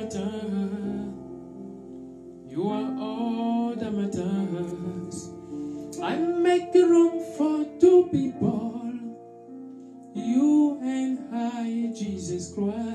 matter. You are all that matters. I make room for two people. You and I, Jesus Christ.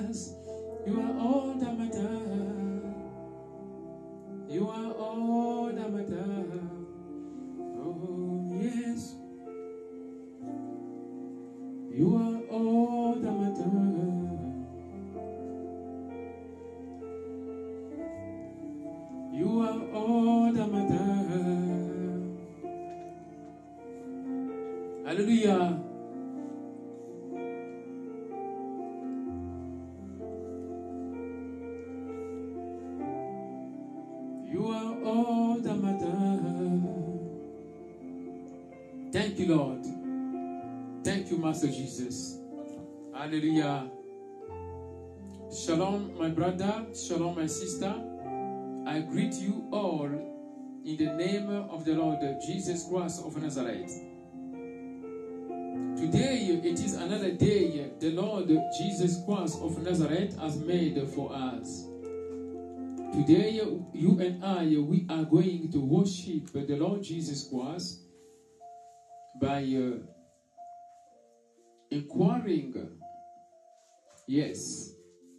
My sister. I greet you all in the name of the Lord Jesus Christ of Nazareth. Today it is another day the Lord Jesus Christ of Nazareth has made for us. Today you and I we are going to worship the Lord Jesus Christ by uh, inquiring yes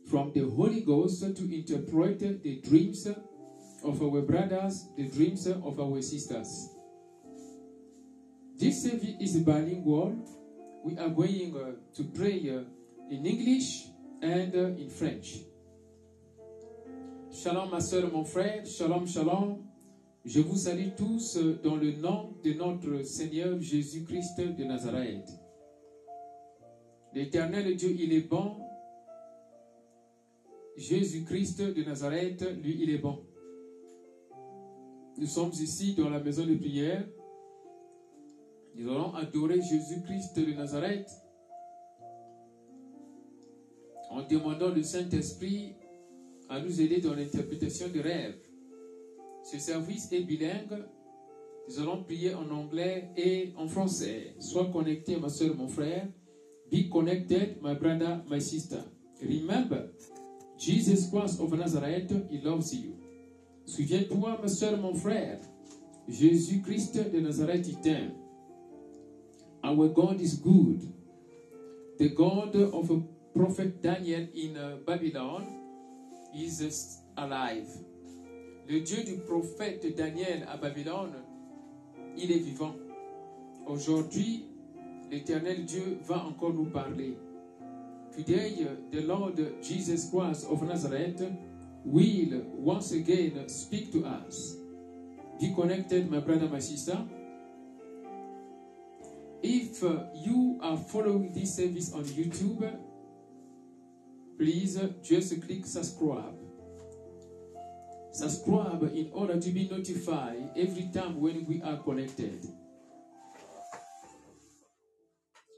from the Holy Ghost to interpret the dreams of our brothers, the dreams of our sisters. This service is bilingual. We are going uh, to pray uh, in English and uh, in French. Shalom ma soeur, mon frère, shalom, shalom. Je vous salue tous euh, dans le nom de notre Seigneur Jésus-Christ de Nazareth. L'éternel Dieu, il est bon. Jésus-Christ de Nazareth, lui, il est bon. Nous sommes ici dans la maison de prière. Nous allons adorer Jésus-Christ de Nazareth en demandant le Saint-Esprit à nous aider dans l'interprétation des rêves. Ce service est bilingue. Nous allons prier en anglais et en français. Sois connecté, ma soeur, mon frère. Be connected, my brother, my sister. Remember, Jesus Christ of Nazareth, He loves you. Souviens-toi, ma soeur, mon frère, Jésus-Christ de Nazareth, il. Our God is good. The God of prophet Daniel in uh, Babylon is uh, alive. Le Dieu du prophète Daniel à Babylone, il est vivant. Aujourd'hui, l'éternel Dieu va encore nous parler. Today, the Lord Jesus Christ of Nazareth will once again speak to us. Be connected, my brother, my sister. If uh, you are following this service on YouTube, please just click subscribe. Subscribe in order to be notified every time when we are connected.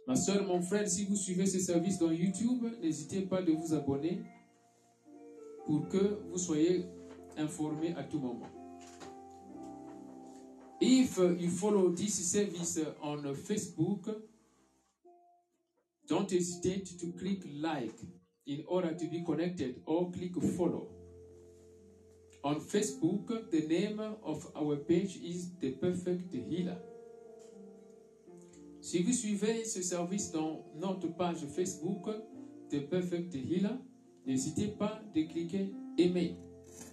Ma soeur, mon frère, si vous suivez ce service dans YouTube, n'hésitez pas de vous abonner pour que vous soyez informés à tout moment. If you follow this service on Facebook, don't hesitate to click like in order to be connected or click follow. On Facebook, the name of our page is The Perfect Healer. Si vous suivez ce service dans notre page Facebook, The Perfect Healer, n'hésitez pas de cliquer aimer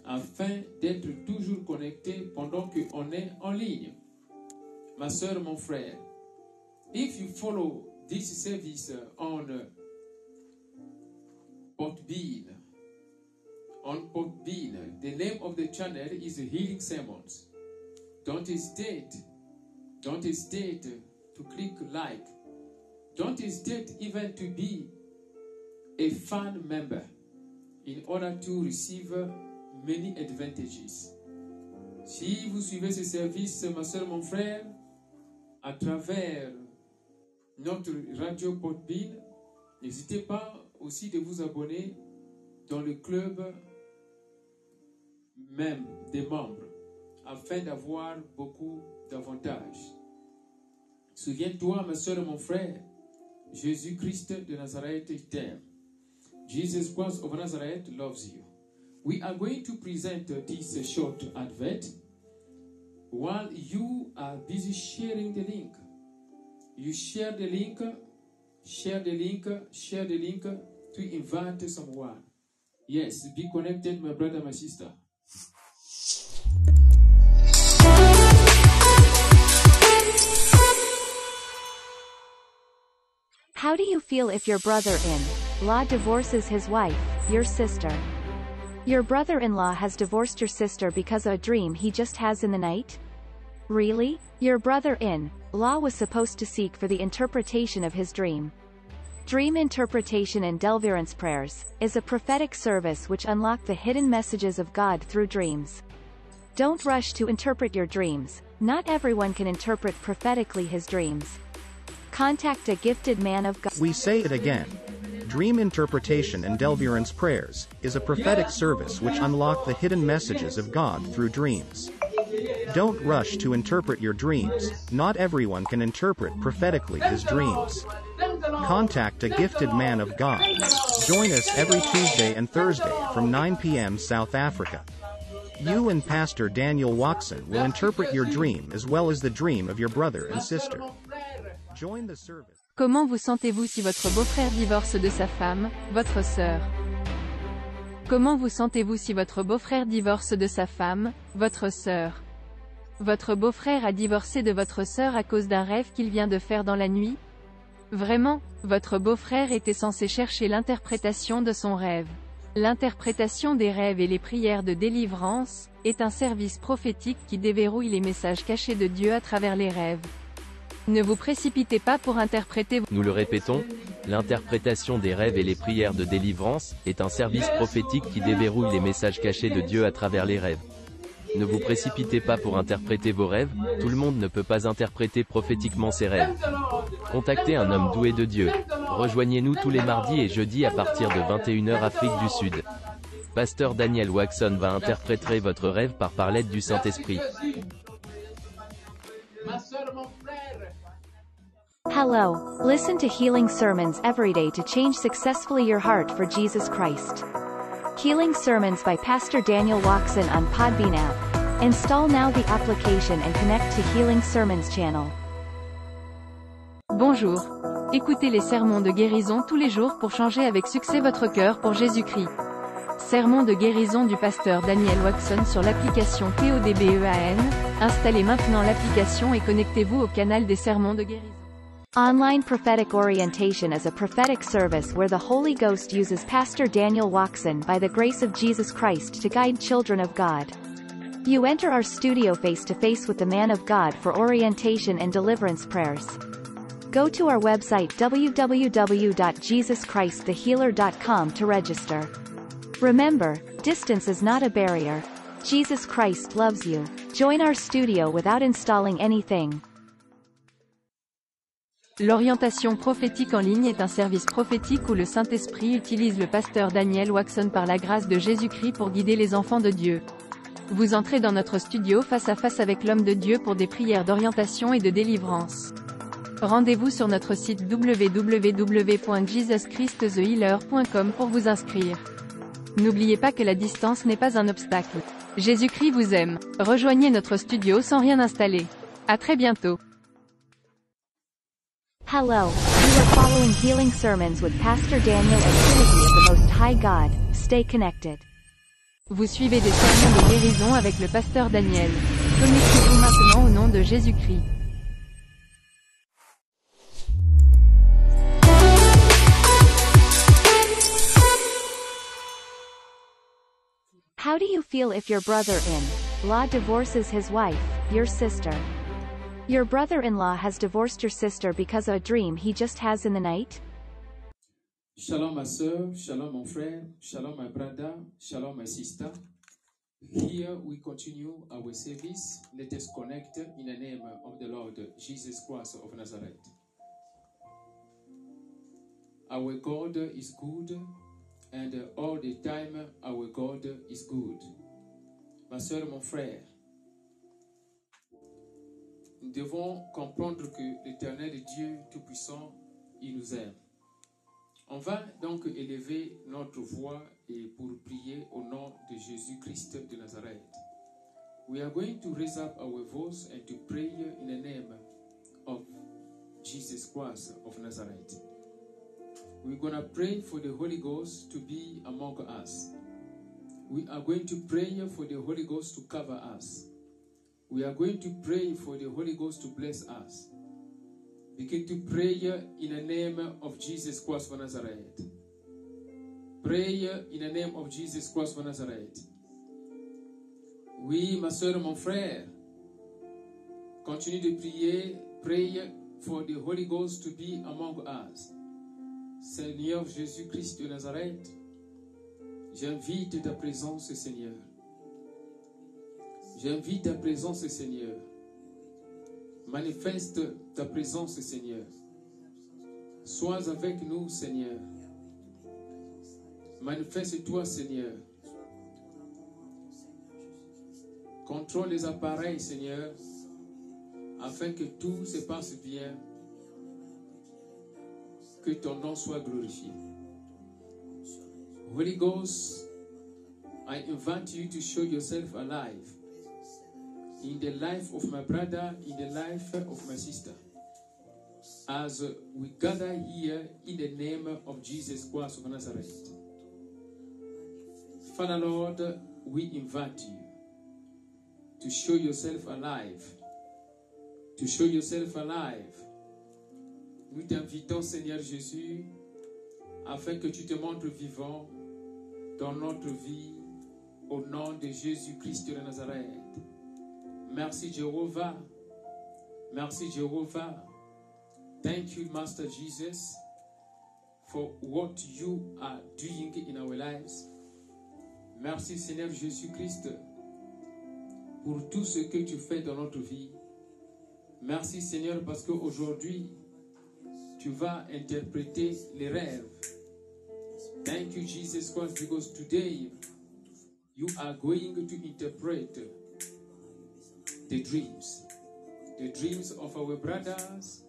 afin d'être toujours connecté pendant qu'on est en ligne. Ma soeur, mon frère, if you follow this service on Podbean, on Podbean, the name of the channel is Healing Sermons. Don't hesitate, don't hesitate to click like. Don't hesitate even to be a fan member in order to receive many advantages. Si vous suivez ce service, ma soeur, mon frère, à travers notre radio Podbean, n'hésitez pas aussi de vous abonner dans le club même des membres afin d'avoir beaucoup d'avantages. Souviens-toi, ma soeur et mon frère, Jésus-Christ de Nazareth t'aime. Jesus Christ of Nazareth loves you. we are going to present this short advert while you are busy sharing the link. You share the link, share the link, share the link to invite someone. Yes, be connected, my brother, my sister. How do you feel if your brother-in-law divorces his wife, your sister? Your brother-in-law has divorced your sister because of a dream he just has in the night? Really? Your brother-in-law was supposed to seek for the interpretation of his dream. Dream interpretation and deliverance prayers is a prophetic service which unlock the hidden messages of God through dreams. Don't rush to interpret your dreams. Not everyone can interpret prophetically his dreams. Contact a gifted man of God. We say it again. Dream interpretation and deliverance prayers is a prophetic service which unlock the hidden messages of God through dreams. Don't rush to interpret your dreams. Not everyone can interpret prophetically his dreams. Contact a gifted man of God. Join us every Tuesday and Thursday from 9 p.m. South Africa. You and Pastor Daniel Watson will interpret your dream as well as the dream of your brother and sister. Comment vous sentez-vous si votre beau-frère divorce de sa femme, votre sœur? Comment vous sentez-vous si votre beau-frère divorce de sa femme, votre sœur? Votre beau-frère a divorcé de votre sœur à cause d'un rêve qu'il vient de faire dans la nuit? Vraiment, votre beau-frère était censé chercher l'interprétation de son rêve. L'interprétation des rêves et les prières de délivrance est un service prophétique qui déverrouille les messages cachés de Dieu à travers les rêves. Ne vous précipitez pas pour interpréter Nous le répétons, l'interprétation des rêves et les prières de délivrance est un service prophétique qui déverrouille les messages cachés de Dieu à travers les rêves. Ne vous précipitez pas pour interpréter vos rêves, tout le monde ne peut pas interpréter prophétiquement ses rêves. Contactez un homme doué de Dieu. Rejoignez-nous tous les mardis et jeudis à partir de 21h Afrique du Sud. Pasteur Daniel Waxon va interpréter votre rêve par par l'aide du Saint-Esprit. Ma soeur, mon frère, Hello. Listen to healing sermons every day to change successfully your heart for Jesus Christ. Healing sermons by Pastor Daniel Watson on Podbean app. Install now the application and connect to Healing Sermons channel. Bonjour. Écoutez les sermons de guérison tous les jours pour changer avec succès votre cœur pour Jésus-Christ. Sermon de guérison du pasteur Daniel Watson sur l'application PODBEAN. Installez maintenant l'application et connectez-vous au canal des sermons de guérison. Online Prophetic Orientation is a prophetic service where the Holy Ghost uses Pastor Daniel Watson by the grace of Jesus Christ to guide children of God. You enter our studio face to face with the man of God for orientation and deliverance prayers. Go to our website www.jesuschristthehealer.com to register. Remember, distance is not a barrier. Jesus Christ loves you. Join our studio without installing anything. L'orientation prophétique en ligne est un service prophétique où le Saint-Esprit utilise le pasteur Daniel Waxon par la grâce de Jésus-Christ pour guider les enfants de Dieu. Vous entrez dans notre studio face à face avec l'homme de Dieu pour des prières d'orientation et de délivrance. Rendez-vous sur notre site www.jesuschristthehealer.com pour vous inscrire. N'oubliez pas que la distance n'est pas un obstacle. Jésus-Christ vous aime. Rejoignez notre studio sans rien installer. À très bientôt. Hello, you are following Healing Sermons with Pastor Daniel and Trinity of the Most High God. Stay connected. Vous suivez des sermons de guérison avec le pasteur Daniel. Connectez-vous maintenant au nom de Jésus-Christ. How do you feel if your brother-in-law divorces his wife, your sister? Your brother-in-law has divorced your sister because of a dream he just has in the night? Shalom, ma soeur. Shalom, mon frère. Shalom, my brother. Shalom, my sister. Here we continue our service. Let us connect in the name of the Lord Jesus Christ of Nazareth. Our God is good, and all the time our God is good. Ma soeur, mon frère, nous devons comprendre que l'Éternel Dieu Tout-Puissant, il nous aime. On va donc élever notre voix et pour prier au nom de Jésus-Christ de Nazareth. We are going to raise up our voice and to pray in the name of Jesus Christ of Nazareth. We're going to pray for the Holy Ghost to be among us. We are going to pray for the Holy Ghost to cover us. We are going to pray for the Holy Ghost to bless us. Begin to pray in the name of Jesus Christ of Nazareth. Pray in the name of Jesus Christ of Nazareth. Oui, ma soeur, mon frère, continue de prier. Pray for the Holy Ghost to be among us. Seigneur Jésus-Christ de Nazareth, j'invite ta présence, Seigneur. J'invite ta présence, Seigneur. Manifeste ta présence, Seigneur. Sois avec nous, Seigneur. Manifeste-toi, Seigneur. Contrôle les appareils, Seigneur, afin que tout se passe bien. Que ton nom soit glorifié. Holy Ghost, I invite you to show yourself alive in the life of my brother, in the life of my sister. As we gather here in the name of Jesus Christ of Nazareth. Father Lord, we invite you to show yourself alive. To show yourself alive. Nous t'invitons, Seigneur Jésus, afin que tu te montres vivant dans notre vie au nom de Jésus-Christ de Nazareth. Merci Jéhovah. Merci Jéhovah. Thank you, Master Jesus, for what you are doing in our lives. Merci Seigneur Jésus-Christ pour tout ce que tu fais dans notre vie. Merci Seigneur parce qu'aujourd'hui, tu vas interpréter les rêves. Thank you Jesus Christ because today you are going to interpret the dreams. The dreams of our brothers,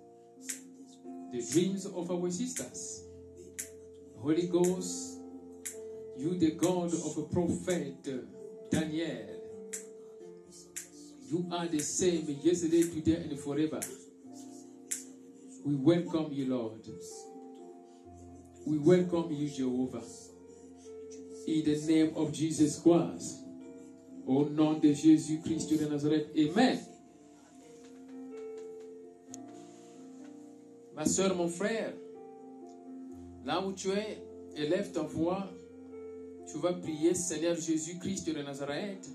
the dreams of our sisters. Holy Ghost, you the God of a prophet Daniel. You are the same yesterday, today, and forever. We welcome you, Lord. We welcome you, Jehovah. In the name of Jesus Christ. Au nom de Jésus-Christ de Nazareth. Amen. Ma soeur, mon frère, là où tu es, élève ta voix. Tu vas prier, Seigneur Jésus-Christ de Nazareth,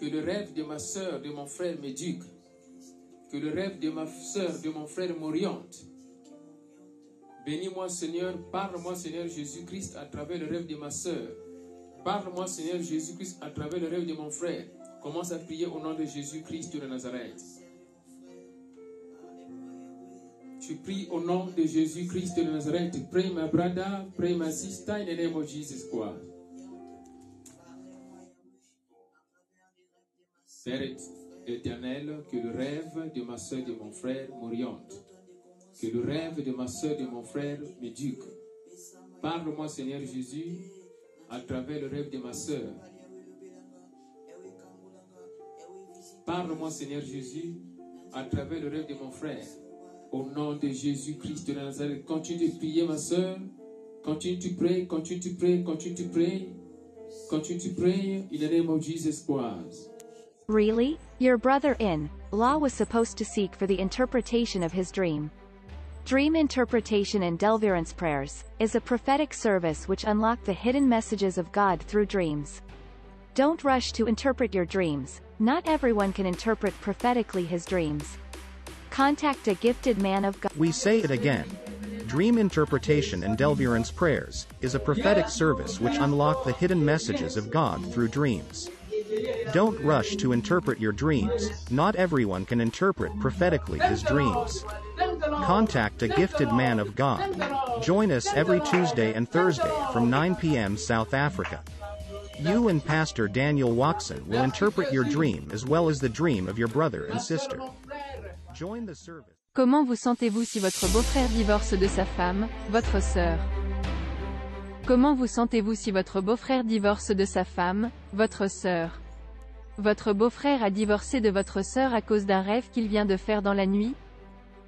que le rêve de ma soeur, de mon frère m'éduque. Que le rêve de ma soeur, de mon frère m'oriente. Bénis-moi, Seigneur. Parle-moi, Seigneur Jésus-Christ, à travers le rêve de ma soeur. Parle-moi, Seigneur Jésus-Christ, à travers le rêve de mon frère. Commence à prier au nom de Jésus-Christ de Nazareth. Tu pries au nom de Jésus-Christ de Nazareth. Pray, my brother. Pray, my sister, in the name of Jesus Christ. Père éternel, que le rêve de ma soeur, de mon frère m'oriente. Que le rêve de ma soeur, de mon frère m'éduque. Parle-moi, Seigneur Jésus, à travers le rêve de ma. Parle-moi, Seigneur Jésus, à travers le rêve de mon frère. Au nom de Jésus-Christ de Nazareth, continue de prier, ma. Continue de continue continue. Continue in the name of Jesus Christ. Really? Your brother in law was supposed to seek for the interpretation of his dream. Dream interpretation and deliverance prayers is a prophetic service which unlock the hidden messages of God through dreams. Don't rush to interpret your dreams. Not everyone can interpret prophetically his dreams. Contact a gifted man of God. We say it again. Dream interpretation and deliverance prayers is a prophetic service which unlock the hidden messages of God through dreams. Don't rush to interpret your dreams. Not everyone can interpret prophetically his dreams. Contact a gifted man of God. Join us every Tuesday and Thursday from 9 p.m. South Africa. You and Pastor Daniel Watson will interpret your dream as well as the dream of your brother and sister. Join the service. Comment vous sentez-vous si votre beau-frère divorce de sa femme, votre sœur? Comment vous sentez-vous si votre beau-frère divorce de sa femme, votre sœur? Votre beau-frère a divorcé de votre sœur à cause d'un rêve qu'il vient de faire dans la nuit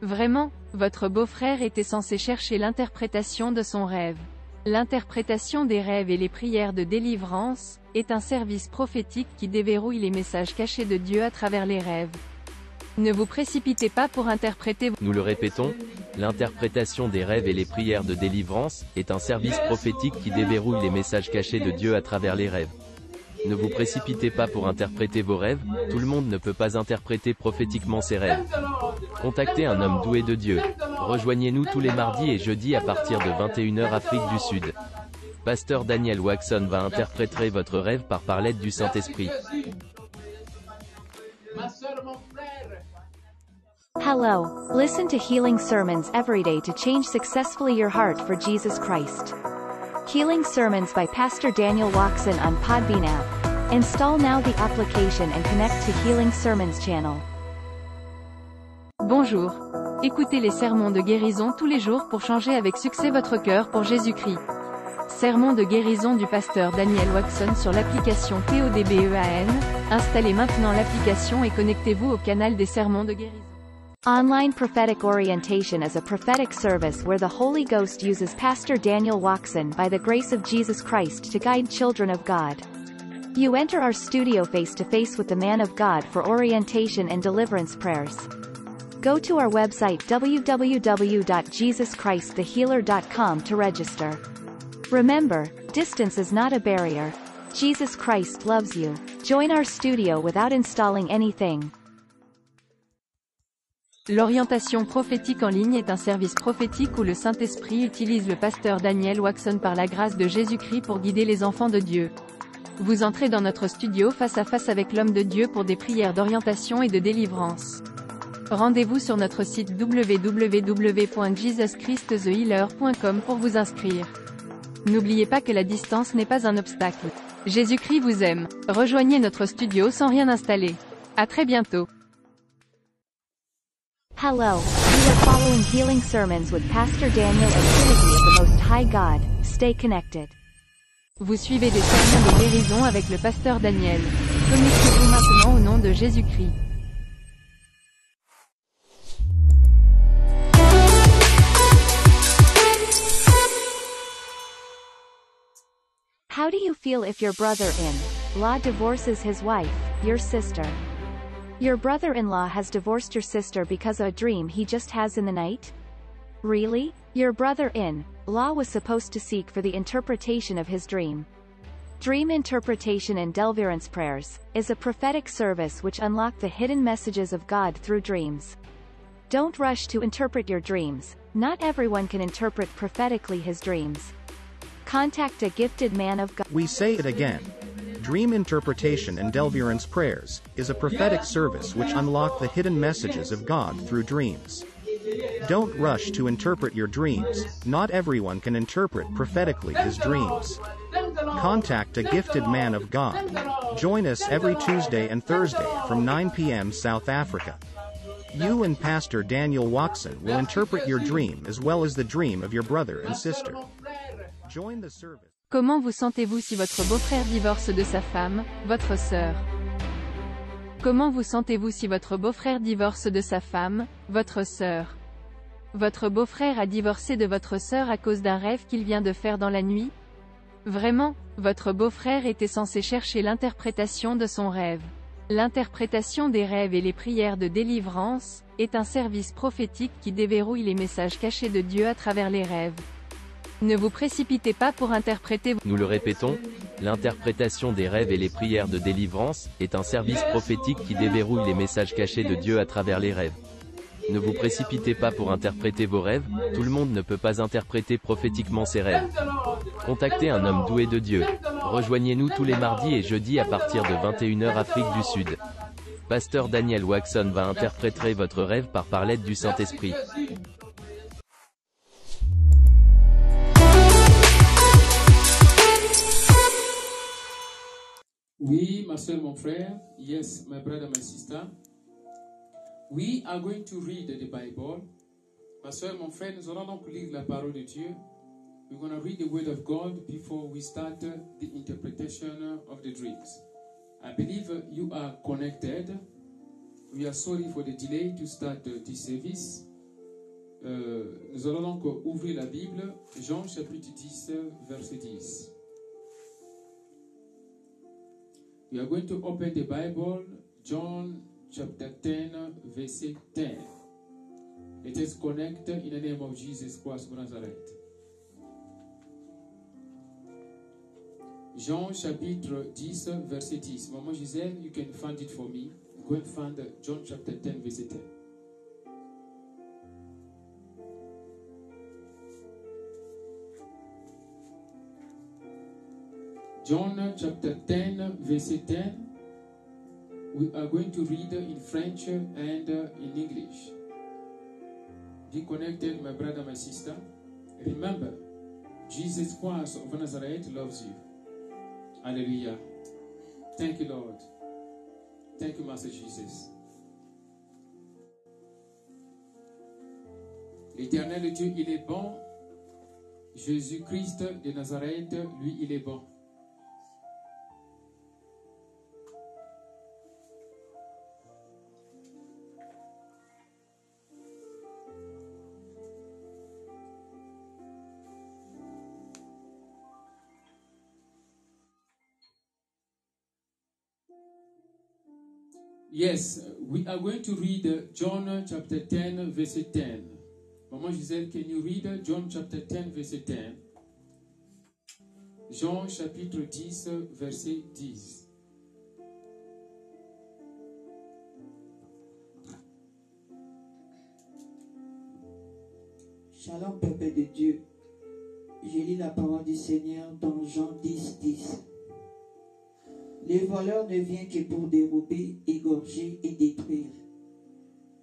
Vraiment, votre beau-frère était censé chercher l'interprétation de son rêve. L'interprétation des rêves et les prières de délivrance, est un service prophétique qui déverrouille les messages cachés de Dieu à travers les rêves. Ne vous précipitez pas pour interpréter Nous le répétons, l'interprétation des rêves et les prières de délivrance, est un service prophétique qui déverrouille les messages cachés de Dieu à travers les rêves. Ne vous précipitez pas pour interpréter vos rêves, tout le monde ne peut pas interpréter prophétiquement ses rêves. Contactez un homme doué de Dieu. Rejoignez-nous tous les mardis et jeudis à partir de 21h Afrique du Sud. Pasteur Daniel Waxon va interpréter votre rêve par l'aide du Saint-Esprit. Hello, listen to healing sermons every day to change successfully your heart for Jesus Christ. Healing Sermons by Pastor Daniel Watson on Podbean app. Install now the application and connect to Healing Sermons channel. Bonjour. Écoutez les sermons de guérison tous les jours pour changer avec succès votre cœur pour Jésus-Christ. Sermon de guérison du pasteur Daniel Watson sur l'application PODBEAN. Installez maintenant l'application et connectez-vous au canal des sermons de guérison. Online Prophetic Orientation is a prophetic service where the Holy Ghost uses Pastor Daniel Watson by the grace of Jesus Christ to guide children of God. You enter our studio face to face with the man of God for orientation and deliverance prayers. Go to our website www.jesuschristthehealer.com to register. Remember, distance is not a barrier. Jesus Christ loves you. Join our studio without installing anything. L'orientation prophétique en ligne est un service prophétique où le Saint-Esprit utilise le pasteur Daniel Waxon par la grâce de Jésus-Christ pour guider les enfants de Dieu. Vous entrez dans notre studio face à face avec l'homme de Dieu pour des prières d'orientation et de délivrance. Rendez-vous sur notre site www.jesuschristthehealer.com pour vous inscrire. N'oubliez pas que la distance n'est pas un obstacle. Jésus-Christ vous aime. Rejoignez notre studio sans rien installer. À très bientôt. Hello, you are following healing sermons with Pastor Daniel and Trinity of the Most High God. Stay connected. Vous suivez des sermons de guérison avec le pasteur Daniel. Connectez-vous maintenant au nom de Jésus-Christ. How do you feel if your brother-in-law divorces his wife, your sister? Your brother-in-law has divorced your sister because of a dream he just has in the night? Really? Your brother-in-law was supposed to seek for the interpretation of his dream. Dream Interpretation and Deliverance Prayers is a prophetic service which unlock the hidden messages of God through dreams. Don't rush to interpret your dreams. Not everyone can interpret prophetically his dreams. Contact a gifted man of God. We say it again. Dream Interpretation and Deliverance Prayers is a prophetic service which unlock the hidden messages of God through dreams. Don't rush to interpret your dreams. Not everyone can interpret prophetically his dreams. Contact a gifted man of God. Join us every Tuesday and Thursday from 9 p.m. South Africa. You and Pastor Daniel Watson will interpret your dream as well as the dream of your brother and sister. Comment vous sentez-vous si votre beau-frère divorce de sa femme, votre sœur? Comment vous sentez-vous si votre beau-frère divorce de sa femme, votre sœur? Votre beau-frère a divorcé de votre sœur à cause d'un rêve qu'il vient de faire dans la nuit? Vraiment, votre beau-frère était censé chercher l'interprétation de son rêve. L'interprétation des rêves et les prières de délivrance, est un service prophétique qui déverrouille les messages cachés de Dieu à travers les rêves. Ne vous précipitez pas pour interpréter Nous le répétons, l'interprétation des rêves et les prières de délivrance, est un service prophétique qui déverrouille les messages cachés de Dieu à travers les rêves. Ne vous précipitez pas pour interpréter vos rêves, tout le monde ne peut pas interpréter prophétiquement ses rêves. Contactez un homme doué de Dieu. Rejoignez-nous tous les mardis et jeudis à partir de 21h Afrique du Sud. Pasteur Daniel Waxon va interpréter votre rêve par par l'aide du Saint-Esprit. Oui, ma soeur, mon frère. Yes, my brother, my sister. We are going to read the Bible. Ma soeur, mon frère, nous allons donc lire la parole de Dieu. We're going to read the word of God before we start the interpretation of the dreams. I believe you are connected. We are sorry for the delay to start this service. Euh, nous allons donc ouvrir la Bible, Jean chapitre 10, verset 10. We are going to open the Bible, John chapter 10, verse 10. It is connected in the name of Jesus Christ of Nazareth. Jean chapitre 10, verset 10. Maman Gisèle, you can find it for me. Go and find John chapter 10, verset 10. John chapter 10, verset 10. We are going to read in French and in English. Be connected, my brother, my sister. Remember, Jesus Christ of Nazareth loves you. Hallelujah. Thank you, Lord. Thank you, Master Jesus. L'éternel Dieu, il est bon. Jésus-Christ de Nazareth, lui, il est bon. Yes, we are going to read John chapter 10, verse 10. Maman Gisèle, can you read John chapter 10, verse 10? Jean chapitre 10, verset 10. Shalom, peuple de Dieu. Je lis la parole du Seigneur dans Jean 10, 10. Le voleur ne vient que pour dérober, égorger et détruire.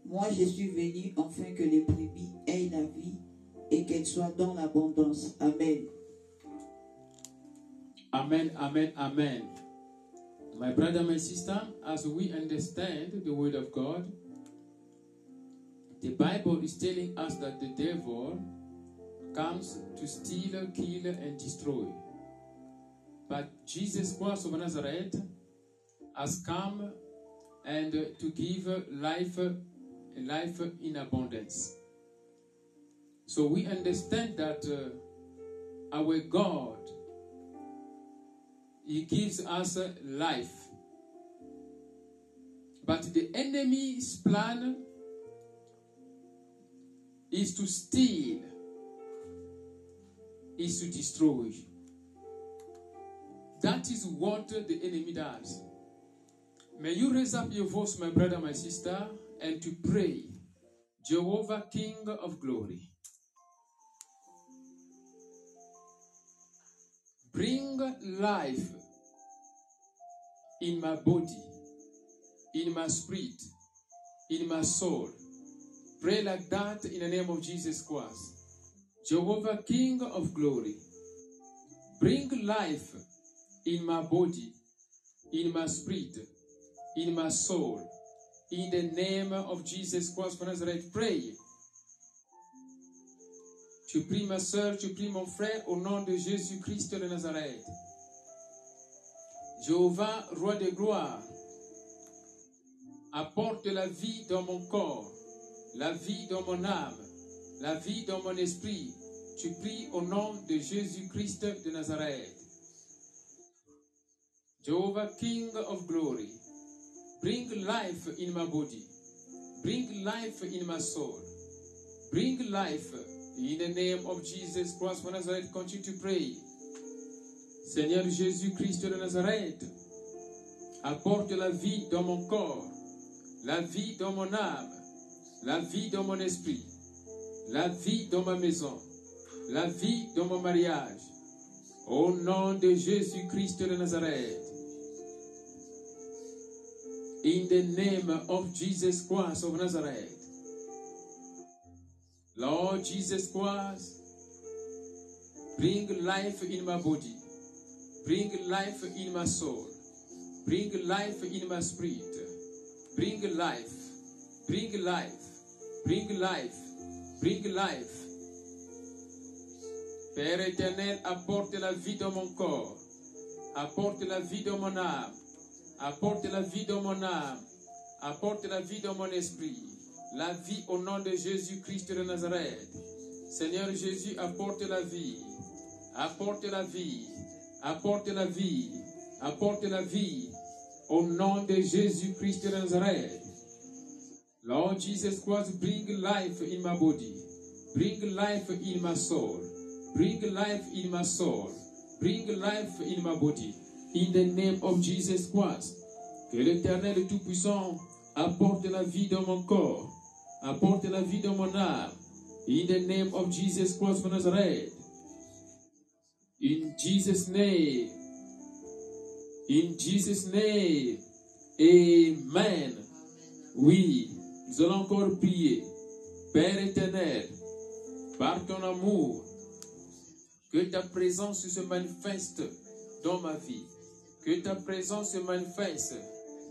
Moi, je suis venu afin que les brebis aient la vie et qu'elles soient dans l'abondance. Amen. Amen, amen, amen. My brother, my sister, as we understand the word of God, the Bible is telling us that the devil comes to steal, kill, and destroy. But Jesus Christ of Nazareth has come and to give life, life in abundance. So we understand that uh, our God, He gives us life. But the enemy's plan is to steal, is to destroy. That is what the enemy does. May you raise up your voice, my brother, my sister, and to pray, Jehovah, King of glory. Bring life in my body, in my spirit, in my soul. Pray like that in the name of Jesus Christ. Jehovah, King of glory. Bring life in my body, in my spirit, in my soul. In the name of Jesus Christ of Nazareth, pray. Tu pries ma soeur, tu pries mon frère au nom de Jésus-Christ de Nazareth. Jéhovah, roi de gloire, apporte la vie dans mon corps, la vie dans mon âme, la vie dans mon esprit. Tu pries au nom de Jésus-Christ de Nazareth. Jehovah, King of glory, bring life in my body, bring life in my soul, bring life in the name of Jesus Christ of Nazareth. Continue to pray. Seigneur Jésus-Christ de Nazareth, apporte la vie dans mon corps, la vie dans mon âme, la vie dans mon esprit, la vie dans ma maison, la vie dans mon mariage. Au nom de Jésus-Christ de Nazareth. In the name of Jesus Christ of Nazareth. Lord Jesus Christ, bring life in my body, bring life in my soul, bring life in my spirit, bring life Bring life. Bring life. Bring life. Père éternel, apporte la vie dans mon corps. Apporte la vie dans mon âme. Apporte la vie dans mon âme. Apporte la vie dans mon esprit. La vie au nom de Jésus-Christ de Nazareth. Seigneur Jésus, apporte la vie. Apporte la vie. Apporte la vie. Apporte la vie. Au nom de Jésus-Christ de Nazareth. Lord Jesus Christ, bring life in my body. Bring life in my soul. Bring life in my soul. Bring life in my body. In the name of Jesus Christ. Que l'Éternel Tout-Puissant apporte la vie dans mon corps. Apporte la vie dans mon âme. In the name of Jesus Christ of Nazareth. In Jesus' name. In Jesus' name. Amen. Oui, nous allons encore prier. Père éternel, par ton amour, que ta présence se manifeste dans ma vie. Que ta présence se manifeste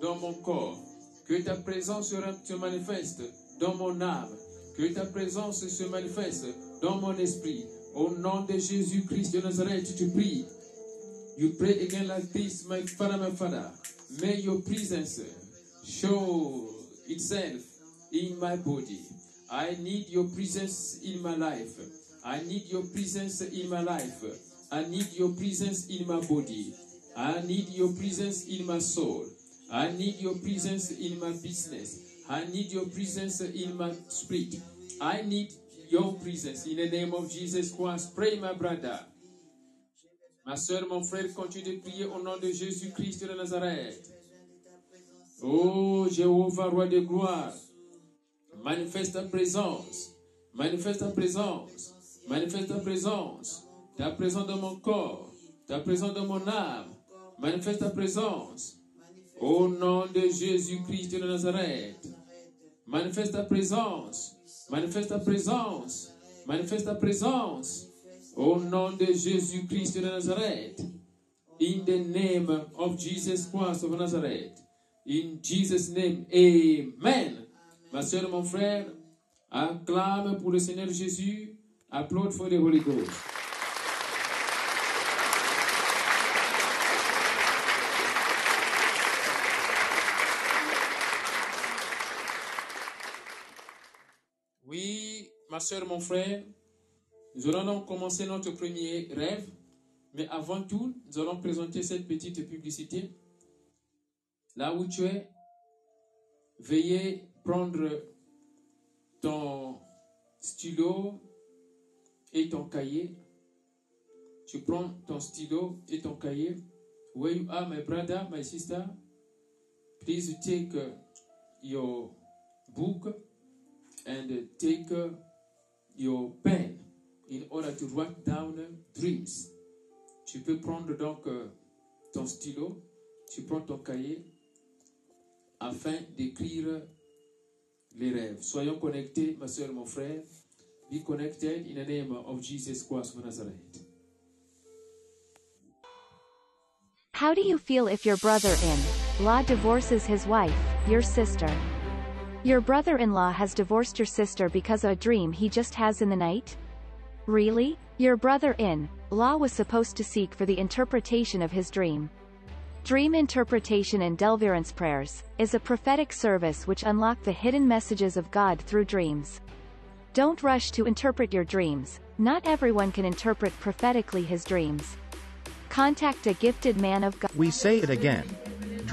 dans mon corps. Que ta présence se manifeste dans mon âme. Que ta présence se manifeste dans mon esprit. Au nom de Jésus-Christ de Nazareth, tu pries. You pray again like this, my Father, my Father. May your presence show itself in my body. I need your presence in my life. I need your presence in my life. I need your presence in my body. I need your presence in my soul. I need your presence in my business. I need your presence in my spirit. I need your presence in the name of Jesus Christ. Pray, my brother. Ma soeur, mon frère, continue de prier au nom de Jésus-Christ de Nazareth. Oh Jéhovah, roi de gloire, manifeste ta présence, manifeste ta présence, manifeste ta présence, ta présence dans mon corps, ta présence dans mon âme, manifeste ta présence. Au nom de Jésus-Christ de Nazareth, manifeste ta présence, manifeste ta présence, manifeste ta présence. Au nom de Jésus-Christ de Nazareth, in the name of Jesus Christ of Nazareth. In Jesus' name, Amen. Ma soeur, mon frère, acclame pour le Seigneur Jésus. Applaud for the Holy Ghost. Oui, ma soeur, mon frère, nous allons donc commencer notre premier rêve. Mais avant tout, nous allons présenter cette petite publicité. Là où tu es, veuillez prendre ton stylo et ton cahier. Tu prends ton stylo et ton cahier. Where you are, my brother, my sister, please take your book and take your pen in order to write down dreams. Tu peux prendre donc euh, ton stylo, tu prends ton cahier afin d'écrire les rêves. Soyons connectés, ma soeur, mon frère. Be connected in the name of Jesus Christ of Nazareth. How do you feel if your brother-in-law divorces his wife, your sister? Your brother-in-law has divorced your sister because of a dream he just has in the night? Really? Your brother-in-law was supposed to seek for the interpretation of his dream. Dream Interpretation and Deliverance Prayers is a prophetic service which unlock the hidden messages of God through dreams. Don't rush to interpret your dreams. Not everyone can interpret prophetically his dreams. Contact a gifted man of God. We say it again.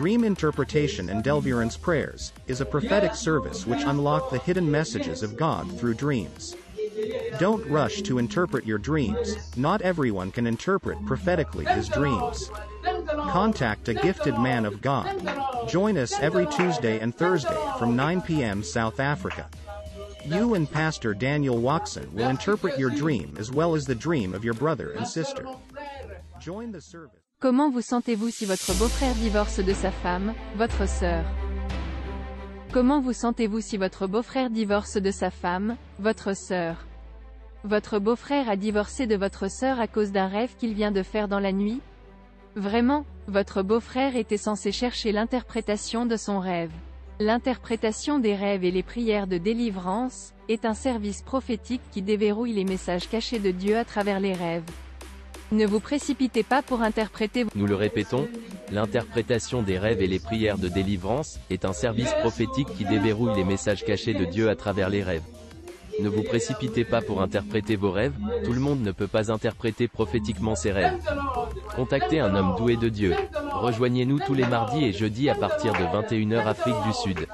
Dream Interpretation and Deliverance Prayers is a prophetic service which unlock the hidden messages of God through dreams. Don't rush to interpret your dreams. Not everyone can interpret prophetically his dreams. Contact a gifted man of God. Join us every Tuesday and Thursday from 9 p.m. South Africa. You and Pastor Daniel Watson will interpret your dream as well as the dream of your brother and sister. Join the service. Comment vous sentez-vous si votre beau-frère divorce de sa femme, votre sœur? Comment vous sentez-vous si votre beau-frère divorce de sa femme, votre sœur? Votre beau-frère a divorcé de votre sœur à cause d'un rêve qu'il vient de faire dans la nuit? Vraiment, votre beau-frère était censé chercher l'interprétation de son rêve. L'interprétation des rêves et les prières de délivrance est un service prophétique qui déverrouille les messages cachés de Dieu à travers les rêves. Ne vous précipitez pas pour interpréter Nous le répétons, l'interprétation des rêves et les prières de délivrance est un service prophétique qui déverrouille les messages cachés de Dieu à travers les rêves. Ne vous précipitez pas pour interpréter vos rêves, tout le monde ne peut pas interpréter prophétiquement ses rêves. Contactez un homme doué de Dieu. Rejoignez-nous tous les mardis et jeudis à partir de 21h Afrique du Sud.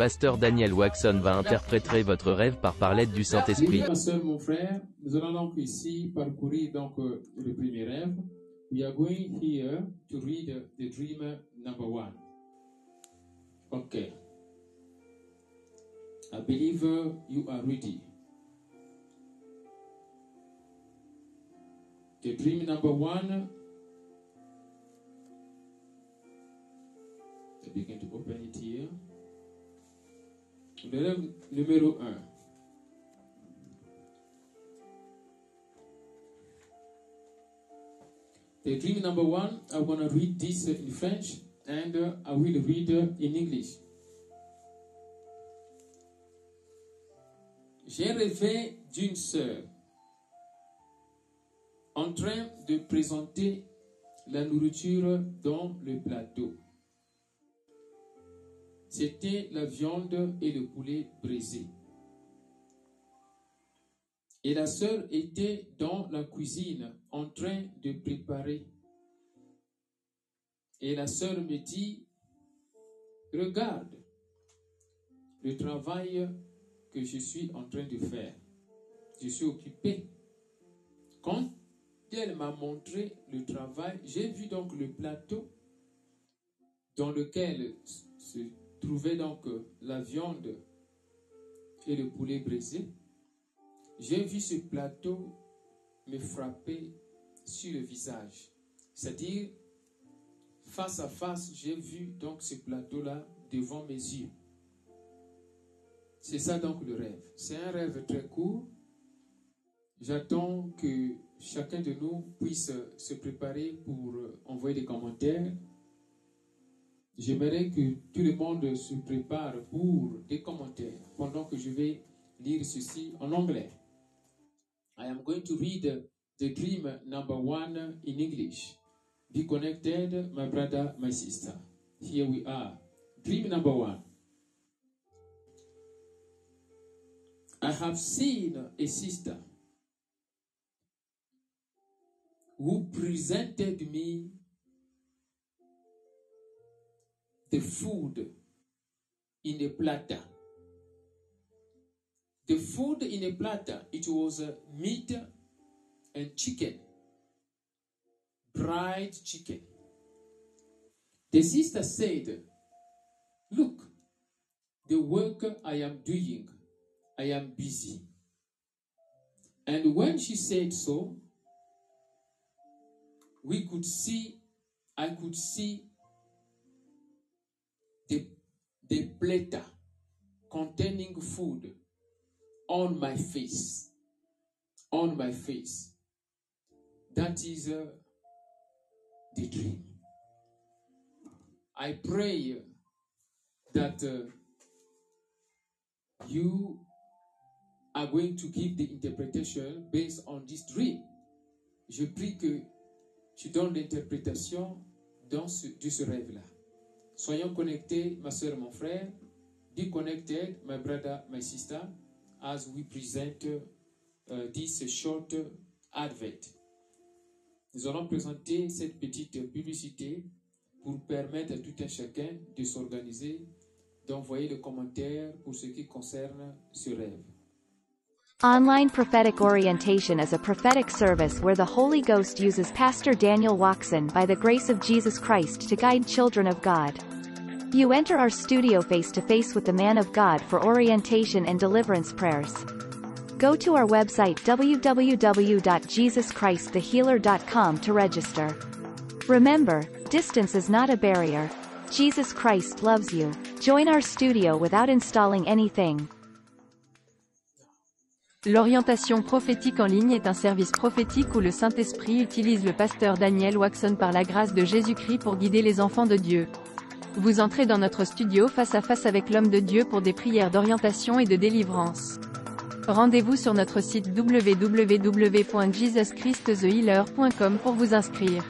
Pasteur Daniel Waxon va interpréter votre rêve par par l'aide du Saint-Esprit. Ma soeur, mon frère, nous allons donc ici parcourir donc euh, le premier rêve. We are going here to read the dream number one. Okay. I believe you are ready. The dream number one. I begin to open it here. Le rêve numéro 1. The dream number one, I want to read this in French and uh, I will read uh, in English. J'ai rêvé d'une sœur en train de présenter la nourriture dans le plateau. C'était la viande et le poulet brisé. Et la sœur était dans la cuisine en train de préparer. Et la sœur me dit, regarde le travail que je suis en train de faire. Je suis occupé. Quand elle m'a montré le travail, j'ai vu donc le plateau dans lequel se trouvait donc la viande et le poulet brisé. J'ai vu ce plateau me frapper sur le visage. C'est-à-dire, face à face, j'ai vu donc ce plateau-là devant mes yeux. C'est ça donc le rêve. C'est un rêve très court. J'attends que chacun de nous puisse se préparer pour envoyer des commentaires. J'aimerais que tout le monde se prépare pour des commentaires pendant que je vais lire ceci en anglais. I am going to read the dream number one in English. Be connected, my brother, my sister. Here we are. Dream number one. I have seen a sister who presented me the food in a platter. The food in a platter, it was uh, meat and chicken, dried chicken. The sister said, Look, the work I am doing, I am busy. And when she said so, we could see, I could see the platter containing food on my face. On my face. That is uh, the dream. I pray that uh, you are going to give the interpretation based on this dream. Je prie que tu donnes l'interprétation ce, de ce rêve-là. Soyons connectés, ma soeur, mon frère. Be connected, my brother, my sister, as we present uh, this short advert. Nous allons présenter cette petite publicité pour permettre à tout un chacun de s'organiser, d'envoyer le commentaire pour ce qui concerne ce rêve. Online Prophetic Orientation is a prophetic service where the Holy Ghost uses Pastor Daniel Waxon by the grace of Jesus Christ to guide children of God. You enter our studio face to face with the man of God for orientation and deliverance prayers. Go to our website www.jesuschristthehealer.com to register. Remember, distance is not a barrier. Jesus Christ loves you. Join our studio without installing anything. L'orientation prophétique en ligne est un service prophétique où le Saint-Esprit utilise le pasteur Daniel Waxon par la grâce de Jésus-Christ pour guider les enfants de Dieu. Vous entrez dans notre studio face à face avec l'homme de Dieu pour des prières d'orientation et de délivrance. Rendez-vous sur notre site www.jesuschristthehealer.com pour vous inscrire.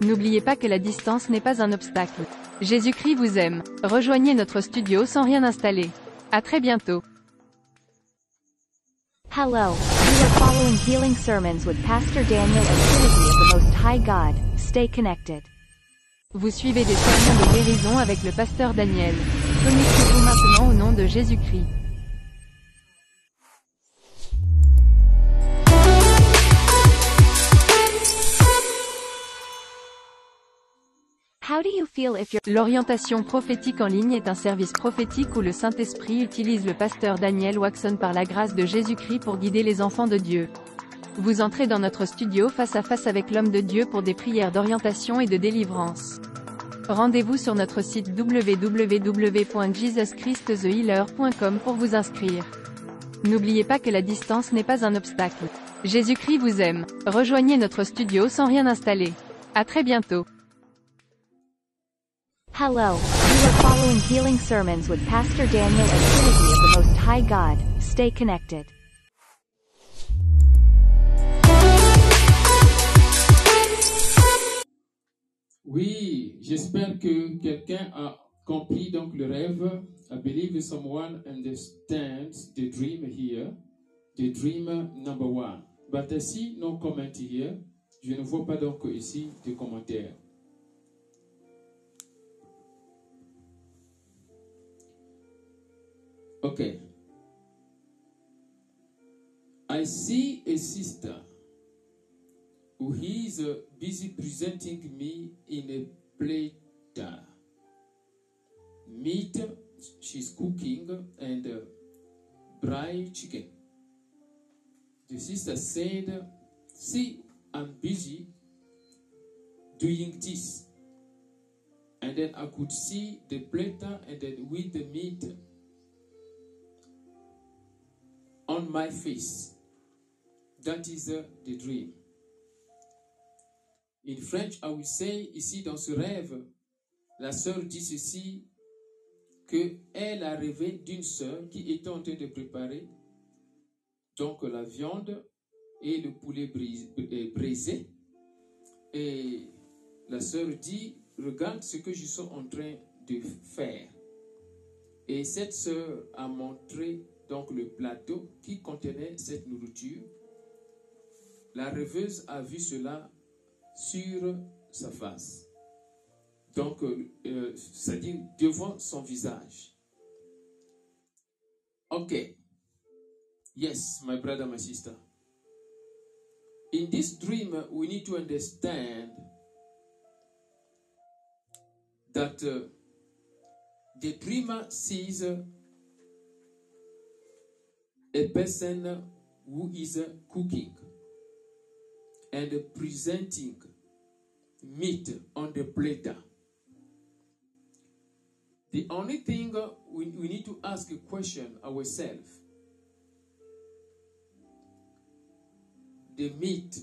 N'oubliez pas que la distance n'est pas un obstacle. Jésus-Christ vous aime. Rejoignez notre studio sans rien installer. À très bientôt. Hello, you are following healing sermons with Pastor Daniel and Trinity of the Most High God. Stay connected. Vous suivez des sermons de guérison avec le pasteur Daniel. Connectez-vous maintenant au nom de Jésus-Christ. L'orientation prophétique en ligne est un service prophétique où le Saint-Esprit utilise le pasteur Daniel Waxon par la grâce de Jésus-Christ pour guider les enfants de Dieu. Vous entrez dans notre studio face à face avec l'homme de Dieu pour des prières d'orientation et de délivrance. Rendez-vous sur notre site www.jesuschristthehealer.com pour vous inscrire. N'oubliez pas que la distance n'est pas un obstacle. Jésus-Christ vous aime. Rejoignez notre studio sans rien installer. À très bientôt. Hello, you are following healing sermons with Pastor Daniel and Trinity of the Most High God. Stay connected. Oui, j'espère que quelqu'un a compris donc le rêve. I believe someone understands the dream here, the dream number one. But I see no comment here. Je ne vois pas donc ici de commentaires. Okay. I see a sister who is uh, busy presenting me in a plate uh, meat she's cooking and uh, chicken. The sister said, See, I'm busy doing this. And then I could see the platter and then with the meat on my face. That is uh, the dream. In French, I will say ici dans ce rêve, la sœur dit ceci que elle a rêvé d'une sœur qui était en train de préparer donc la viande et le poulet bris- euh. Et la sœur dit regarde ce que je suis en train de faire. Et cette sœur a montré donc le plateau qui contenait cette nourriture. La rêveuse a vu cela sur sa face. Donc, euh, c'est-à-dire devant son visage. Okay. Yes, my brother, my sister. In this dream, we need to understand that uh, the dreamer sees a person who is cooking and presenting meat on the platter. The only thing we, we need to ask a question ourselves the meat,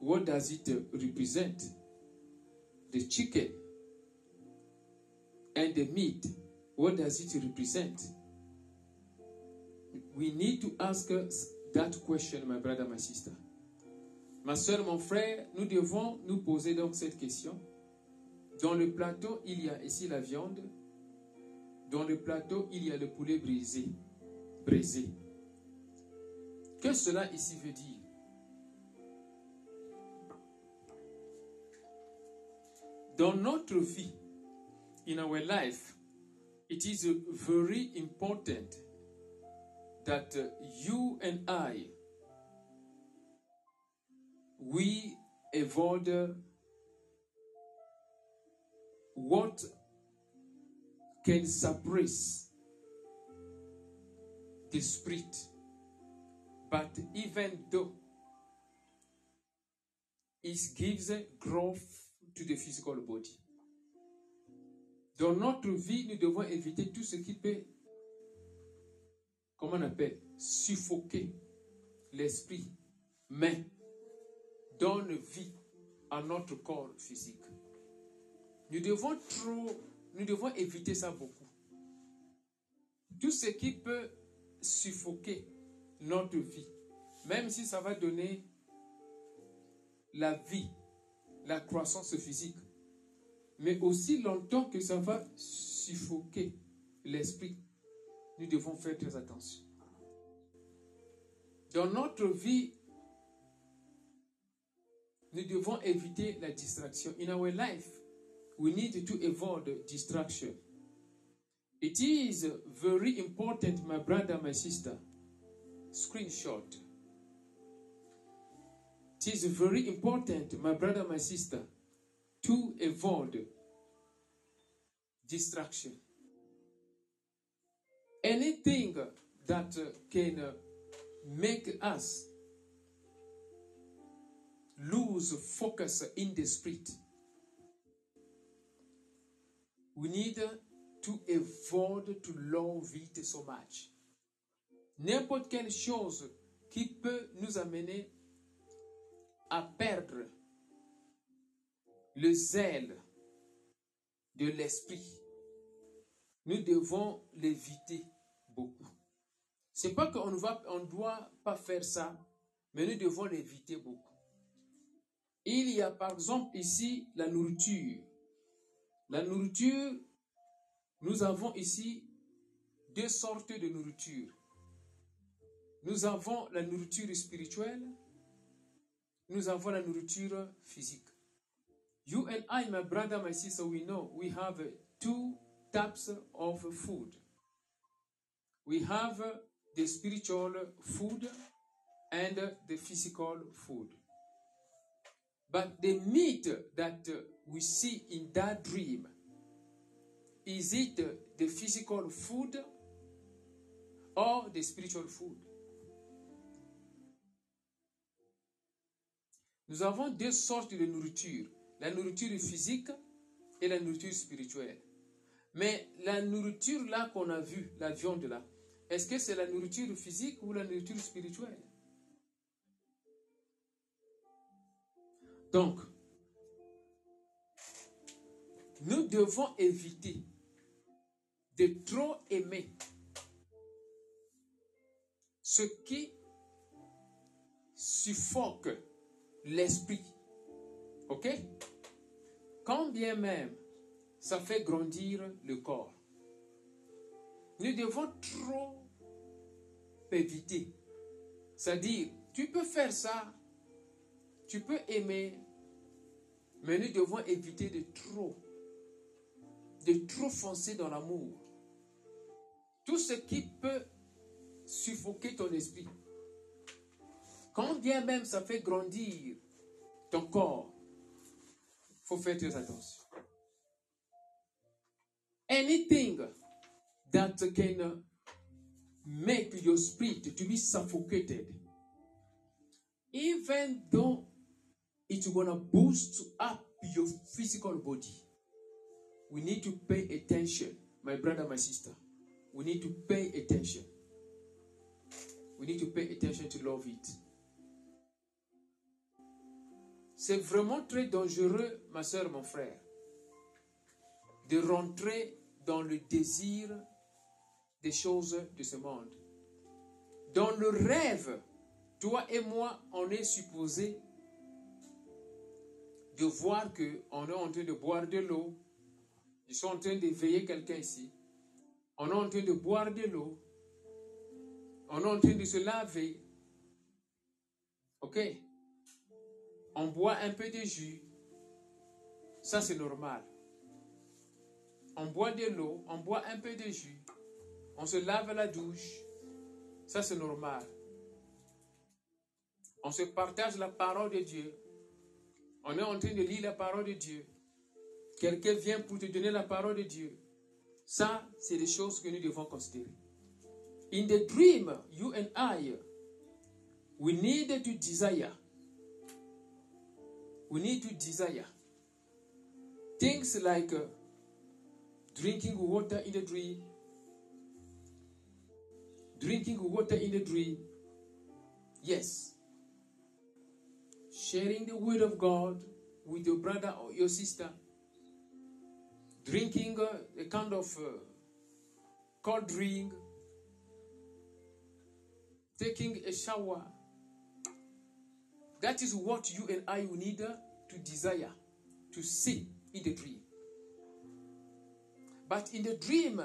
what does it represent? The chicken and the meat, what does it represent? We need to ask that question, my brother, my sister. Ma soeur, mon frère, nous devons nous poser donc cette question. Dans le plateau, il y a ici la viande. Dans le plateau, il y a le poulet brisé. Brisé. Que cela ici veut dire? Dans notre vie, in our life, it is very important that uh, you and I we avoid uh, what can suppress the spirit. But even though it gives growth to the physical body. Dans notre vie, nous devons éviter tout ce qui peut, comment on appelle, suffoquer l'esprit, mais donne vie à notre corps physique. Nous devons éviter ça beaucoup. Tout ce qui peut suffoquer notre vie, même si ça va donner la vie, la croissance physique, mais aussi longtemps que ça va suffoquer l'esprit, nous devons faire très attention. Dans notre vie, nous devons éviter la distraction. In our life, we need to avoid distraction. It is very important, my brother, my sister. Screenshot. It is very important, my brother, my sister, to avoid distraction. Anything that can make us lose focus in the spirit. We need to avoid to love it so much. N'importe quelle chose qui peut nous amener à perdre le zèle de l'esprit, nous devons l'éviter beaucoup. C'est pas qu'on on doit pas faire ça, mais nous devons l'éviter beaucoup. Il y a par exemple ici la nourriture. La nourriture, nous avons ici deux sortes de nourriture. Nous avons la nourriture spirituelle, nous avons la nourriture physique. You and I, my brother, my sister, we know we have two types of food. We have the spiritual food and the physical food. But the meat that we see in that dream, is it the physical food or the spiritual food? Nous avons deux sortes de nourriture, la nourriture physique et la nourriture spirituelle. Mais la nourriture là qu'on a vue, la viande là, est-ce que c'est la nourriture physique ou la nourriture spirituelle? Donc, nous devons éviter de trop aimer ce qui suffoque l'esprit. OK? Quand bien même ça fait grandir le corps, nous devons trop éviter. C'est-à-dire, tu peux faire ça, tu peux aimer, mais nous devons éviter de trop, de trop foncer dans l'amour. Tout ce qui peut suffoquer ton esprit. Quand bien même ça fait grandir ton corps, il faut faire très attention. Anything that can make your spirit to be suffocated, even though it's gonna boost up your physical body, we need to pay attention, my brother, my sister. We need to pay attention. We need to pay attention to love it. C'est vraiment très dangereux, ma soeur, mon frère, de rentrer dans le désir des choses de ce monde. Dans le rêve, toi et moi, on est supposé de voir que on est en train de boire de l'eau. Ils sont en train d'éveiller quelqu'un ici. On est en train de boire de l'eau. On est en train de se laver. OK? On boit un peu de jus. Ça, c'est normal. On boit de l'eau, on boit un peu de jus. On se lave la douche. Ça, c'est normal. On se partage la parole de Dieu. On est en train de lire la parole de Dieu. Quelqu'un vient pour te donner la parole de Dieu. Ça, c'est des choses que nous devons considérer. In the dream, you and I, we need to desire. We need to desire. Things like drinking water in the dream, drinking water in the dream. Yes. Sharing the word of God with your brother or your sister. drinking uh, a kind of uh, cold drink, taking a shower. That is what you and I will need uh, to desire, to see in the dream. But in the dream,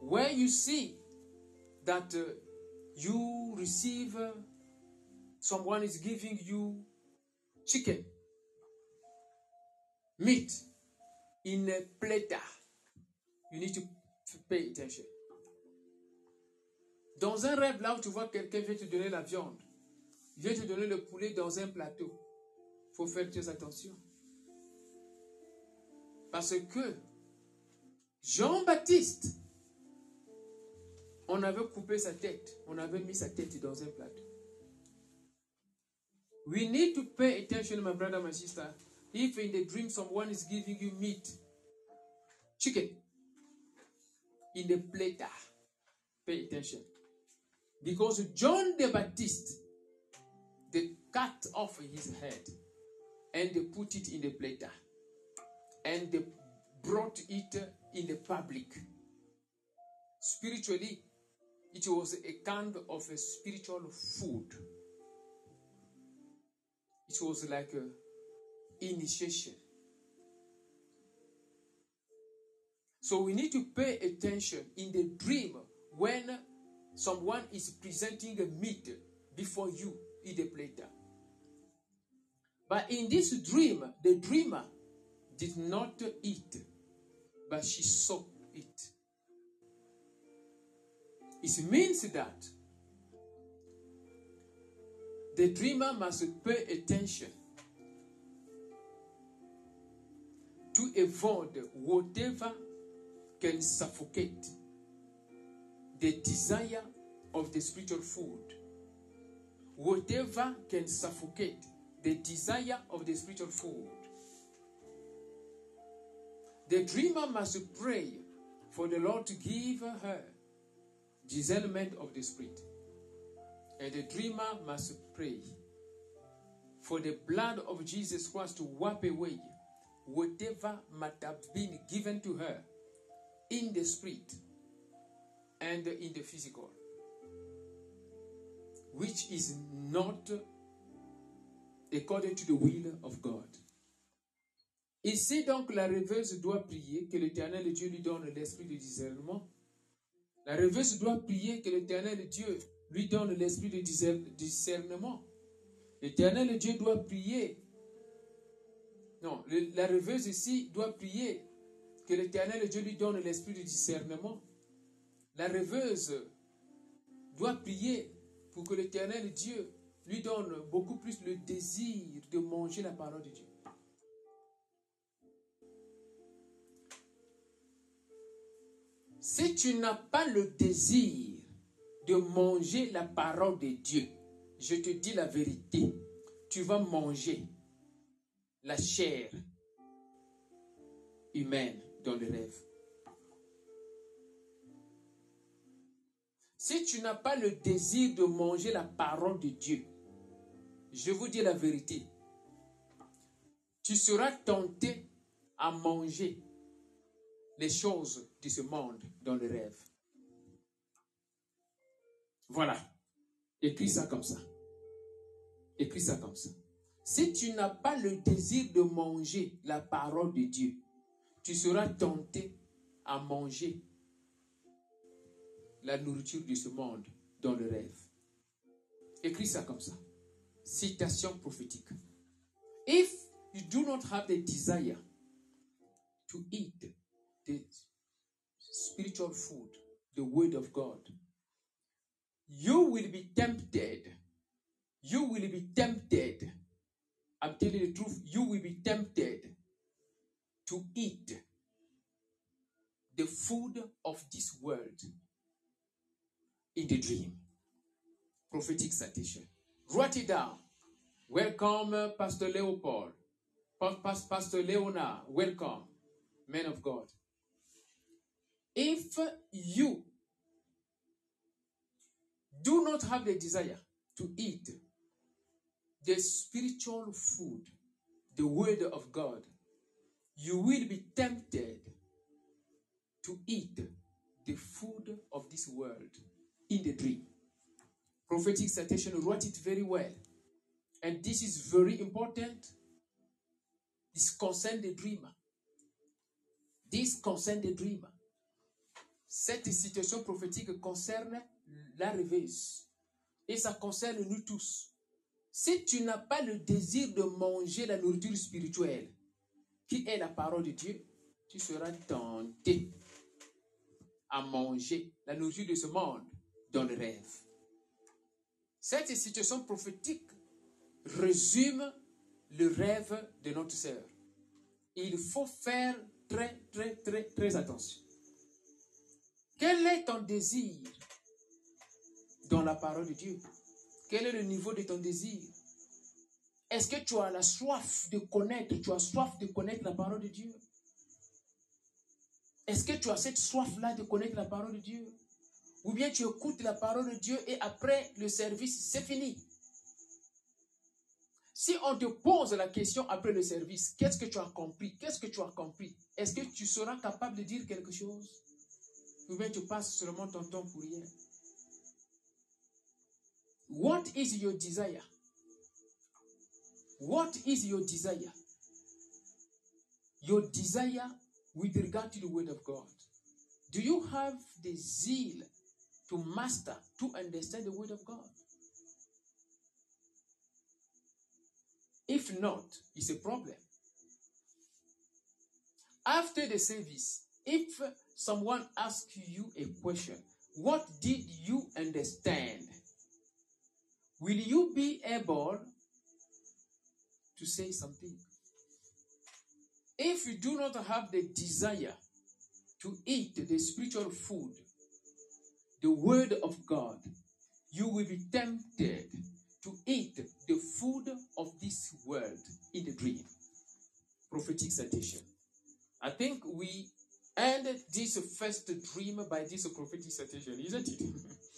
where you see that uh, you receive, uh, someone is giving you chicken, meat in a platter, you need to pay attention. Dans un rêve, là où tu vois quelqu'un vient te donner la viande, vient te donner le poulet dans un plateau, il faut faire très attention. Parce que Jean-Baptiste, on avait coupé sa tête, on avait mis sa tête dans un plateau. We need to pay attention, my brother, my sister. If in the dream someone is giving you meat, chicken, in the platter, ah, pay attention. Because John the Baptist, they cut off his head and they put it in the platter ah, and they brought it in the public. Spiritually, it was a kind of a spiritual food. It was like a initiation. So we need to pay attention in the dream when someone is presenting a meat before you in the platter. But in this dream, the dreamer did not eat, but she saw it. It means that the dreamer must pay attention to avoid whatever can suffocate the desire of the spiritual food. Whatever can suffocate the desire of the spiritual food. The dreamer must pray for the Lord to give her discernment of the spirit. And the dreamer must pray for the blood of Jesus Christ to wipe away whatever might have been given to her in the spirit and in the physical, which is not according to the will of God. Ici donc la rêveuse doit prier que l'Éternel Dieu lui donne l'esprit de discernement. La rêveuse doit prier que l'Éternel Dieu lui donne l'esprit de discer- discernement. L'Éternel Dieu doit prier. Non, la rêveuse ici doit prier que l'Éternel Dieu lui donne l'esprit de discernement. La rêveuse doit prier pour que l'Éternel Dieu lui donne beaucoup plus le désir de manger la parole de Dieu. Si tu n'as pas le désir de manger la parole de Dieu, je te dis la vérité, tu vas manger la chair humaine dans le rêve. Si tu n'as pas le désir de manger la parole de Dieu, je vous dis la vérité, tu seras tenté à manger les choses de ce monde dans le rêve. Voilà. Écris ça comme ça. Écris ça comme ça. Si tu n'as pas le désir de manger la parole de Dieu, tu seras tenté à manger la nourriture de ce monde dans le rêve. Écris ça comme ça. Citation prophétique. If you do not have the desire to eat the spiritual food, the word of God, you will be tempted. You will be tempted. I'm telling you the truth. You will be tempted to eat the food of this world in the dream. Prophetic citation. Write it down. Welcome, Pastor Leopold. Pa- Pas- Pastor Leonard, welcome, man of God. If you do not have the desire to eat the spiritual food, the word of God, you will be tempted to eat the food of this world in the dream. Prophetic citation wrote it very well. And this is very important. This concerns the dreamer. This concerne the dreamer. Cette situation prophétique concerne la rêveuse. Et ça concerne nous tous. Si tu n'as pas le désir de manger la nourriture spirituelle, qui est la parole de Dieu, tu seras tenté à manger la nourriture de ce monde dans le rêve. Cette situation prophétique résume le rêve de notre sœur. Il faut faire très, très, très, très attention. Quel est ton désir dans la parole de Dieu? Quel est le niveau de ton désir? Est-ce que tu as la soif de connaître, tu as soif de connaître la parole de Dieu? Est-ce que tu as cette soif-là de connaître la parole de Dieu? Ou bien tu écoutes la parole de Dieu et après le service, c'est fini? Si on te pose la question après le service, qu'est-ce que tu as compris? Qu'est-ce que tu as compris? Est-ce que tu seras capable de dire quelque chose? Ou bien tu passes seulement ton temps pour rien What is your desire What is your desire Your desire with regard to the word of God. Do you have the zeal to master, to understand the word of God? If not, it's a problem. After the service, if someone asks you a question, what did you understand? Will you be able to say something? If you do not have the desire to eat the spiritual food, the word of God, you will be tempted to eat the food of this world in the dream. Prophetic citation. I think we ended this first dream by this isn't it?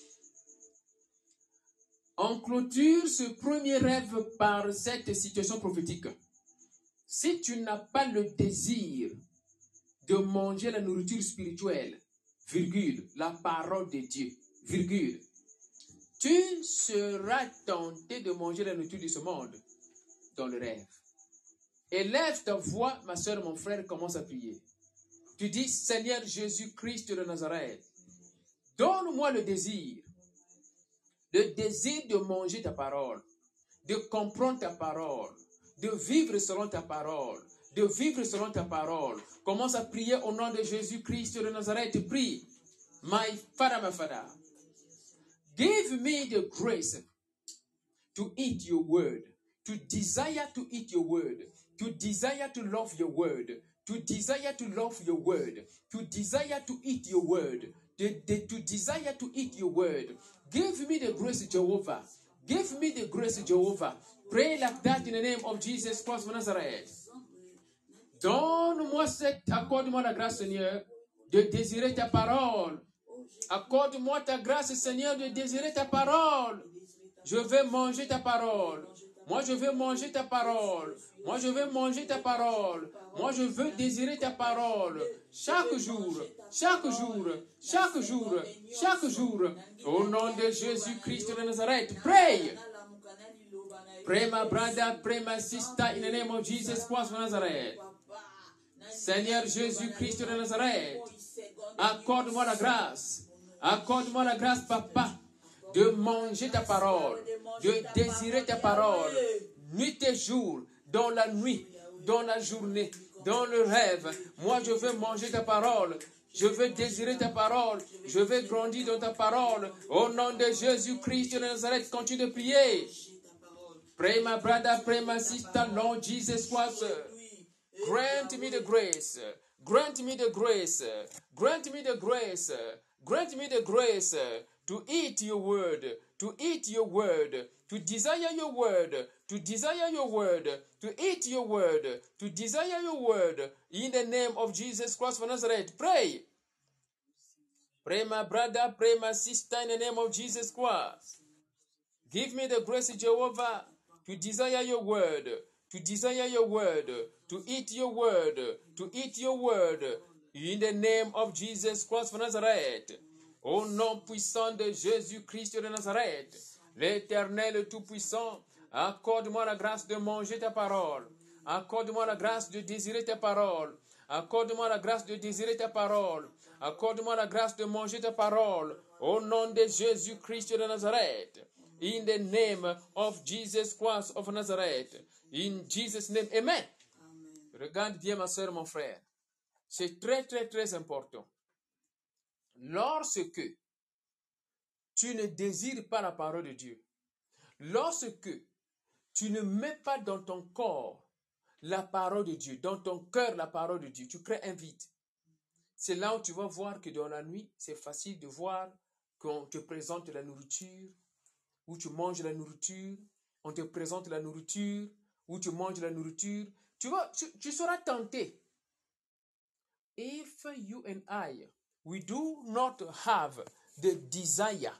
On clôture ce premier rêve par cette situation prophétique. Si tu n'as pas le désir de manger la nourriture spirituelle, virgule, la parole de Dieu, virgule, tu seras tenté de manger la nourriture de ce monde dans le rêve. Élève ta voix, ma soeur, mon frère, commence à prier. Tu dis, Seigneur Jésus-Christ de Nazareth, donne-moi le désir, le désir de manger ta parole, de comprendre ta parole, de vivre selon ta parole, de vivre selon ta parole. Commence à prier au nom de Jésus-Christ de Nazareth. Prie. My Father, my Father. Give me the grace to eat your word, to desire to eat your word, to desire to love your word, to desire to love your word, to desire to eat your word, to, desire to eat your word. Give me the grace, Jehovah. Give me the grace, Jehovah. Pray like that in the name of Jesus Christ of Nazareth. Donne-moi cette, accorde-moi la grâce, Seigneur, de désirer ta parole. Accorde-moi ta grâce, Seigneur, de désirer ta parole. Je vais manger ta parole. Moi, je veux manger ta parole. Moi, je veux manger ta parole. Moi, je veux désirer ta parole. Chaque jour, chaque jour, chaque jour, chaque jour. Au nom de Jésus-Christ de Nazareth, pray. Pray, my brother, pray, my sister, in the name of Jesus Christ of Nazareth. Seigneur Jésus-Christ de Nazareth, accorde-moi la grâce. Accorde-moi la grâce, papa, de manger ta parole, de désirer ta parole, nuit et jour, dans la nuit, dans la journée, dans le rêve. Moi, je veux manger ta parole. Je veux désirer ta parole. Je veux grandir dans ta parole. Au nom de Jésus-Christ de Nazareth, continue de prier. Pray, my brother, pray, my sister, Lord Jesus Christ. Grant me the grace. Grant me the grace. Grant me the grace. Grant me the grace to eat your word, to eat your word, to desire your word, to desire your word, to eat your word, to desire your word. In the name of Jesus Christ of Nazareth, pray. Pray, my brother, pray, my sister, in the name of Jesus Christ. Give me the grace, Jehovah, to desire your word, to desire your word, to eat your word, to eat your word. In the name of Jesus Christ of Nazareth. Au nom puissant de Jésus-Christ de Nazareth. L'Éternel Tout-Puissant, accorde-moi la grâce de manger ta parole. Accorde-moi la grâce de désirer ta parole. Accorde-moi la grâce de désirer ta parole. Accorde-moi la grâce de manger ta parole. Au nom de Jésus-Christ de Nazareth. In the name of Jesus Christ of Nazareth. In Jesus' name. Amen. Regarde bien ma soeur, mon frère. C'est très, très, très important. Lorsque tu ne désires pas la parole de Dieu, lorsque tu ne mets pas dans ton corps la parole de Dieu, dans ton cœur la parole de Dieu, tu crées un vide. C'est là où tu vas voir que dans la nuit, c'est facile de voir qu'on te présente la nourriture, où tu manges la nourriture, on te présente la nourriture, où tu manges la nourriture. Tu, vas, tu, tu seras tenté. If you and I, we do not have the desire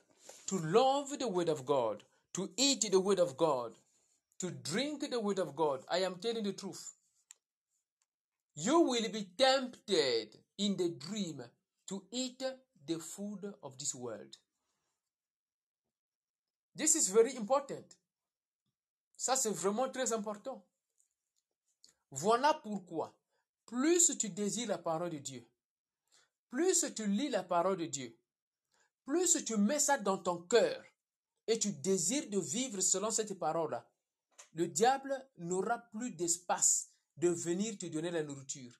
to love the word of God, to eat the word of God, to drink the word of God, I am telling the truth. You will be tempted in the dream to eat the food of this world. This is very important. Ça, c'est vraiment très important. Voilà pourquoi, plus tu désires la parole de Dieu, plus tu lis la parole de Dieu, plus tu mets ça dans ton cœur et tu désires de vivre selon cette parole-là, le diable n'aura plus d'espace de venir te donner la nourriture.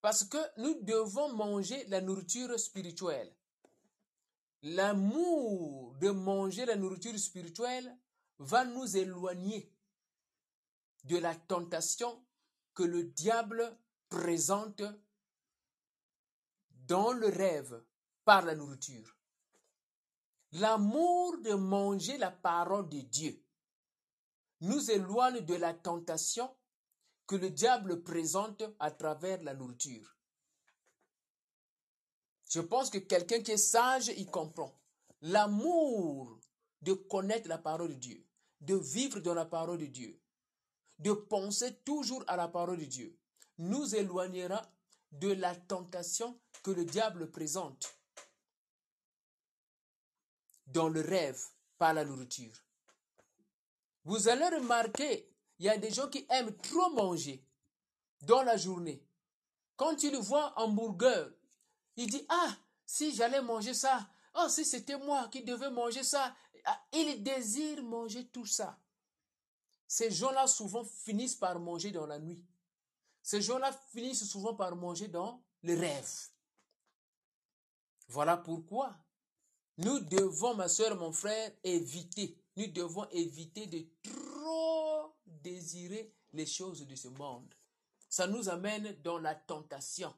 Parce que nous devons manger la nourriture spirituelle. L'amour de manger la nourriture spirituelle va nous éloigner de la tentation que le diable présente dans le rêve par la nourriture. L'amour de manger la parole de Dieu nous éloigne de la tentation que le diable présente à travers la nourriture. Je pense que quelqu'un qui est sage, il comprend. L'amour de connaître la parole de Dieu, de vivre dans la parole de Dieu, de penser toujours à la parole de Dieu, nous éloignera de la tentation que le diable présente dans le rêve par la nourriture. Vous allez remarquer, il y a des gens qui aiment trop manger dans la journée. Quand ils voient un hamburger, il dit, ah, si j'allais manger ça, oh, si c'était moi qui devais manger ça, ah, il désire manger tout ça. Ces gens-là souvent finissent par manger dans la nuit. Ces gens-là finissent souvent par manger dans le rêve. Voilà pourquoi nous devons, ma soeur, mon frère, éviter, nous devons éviter de trop désirer les choses de ce monde. Ça nous amène dans la tentation.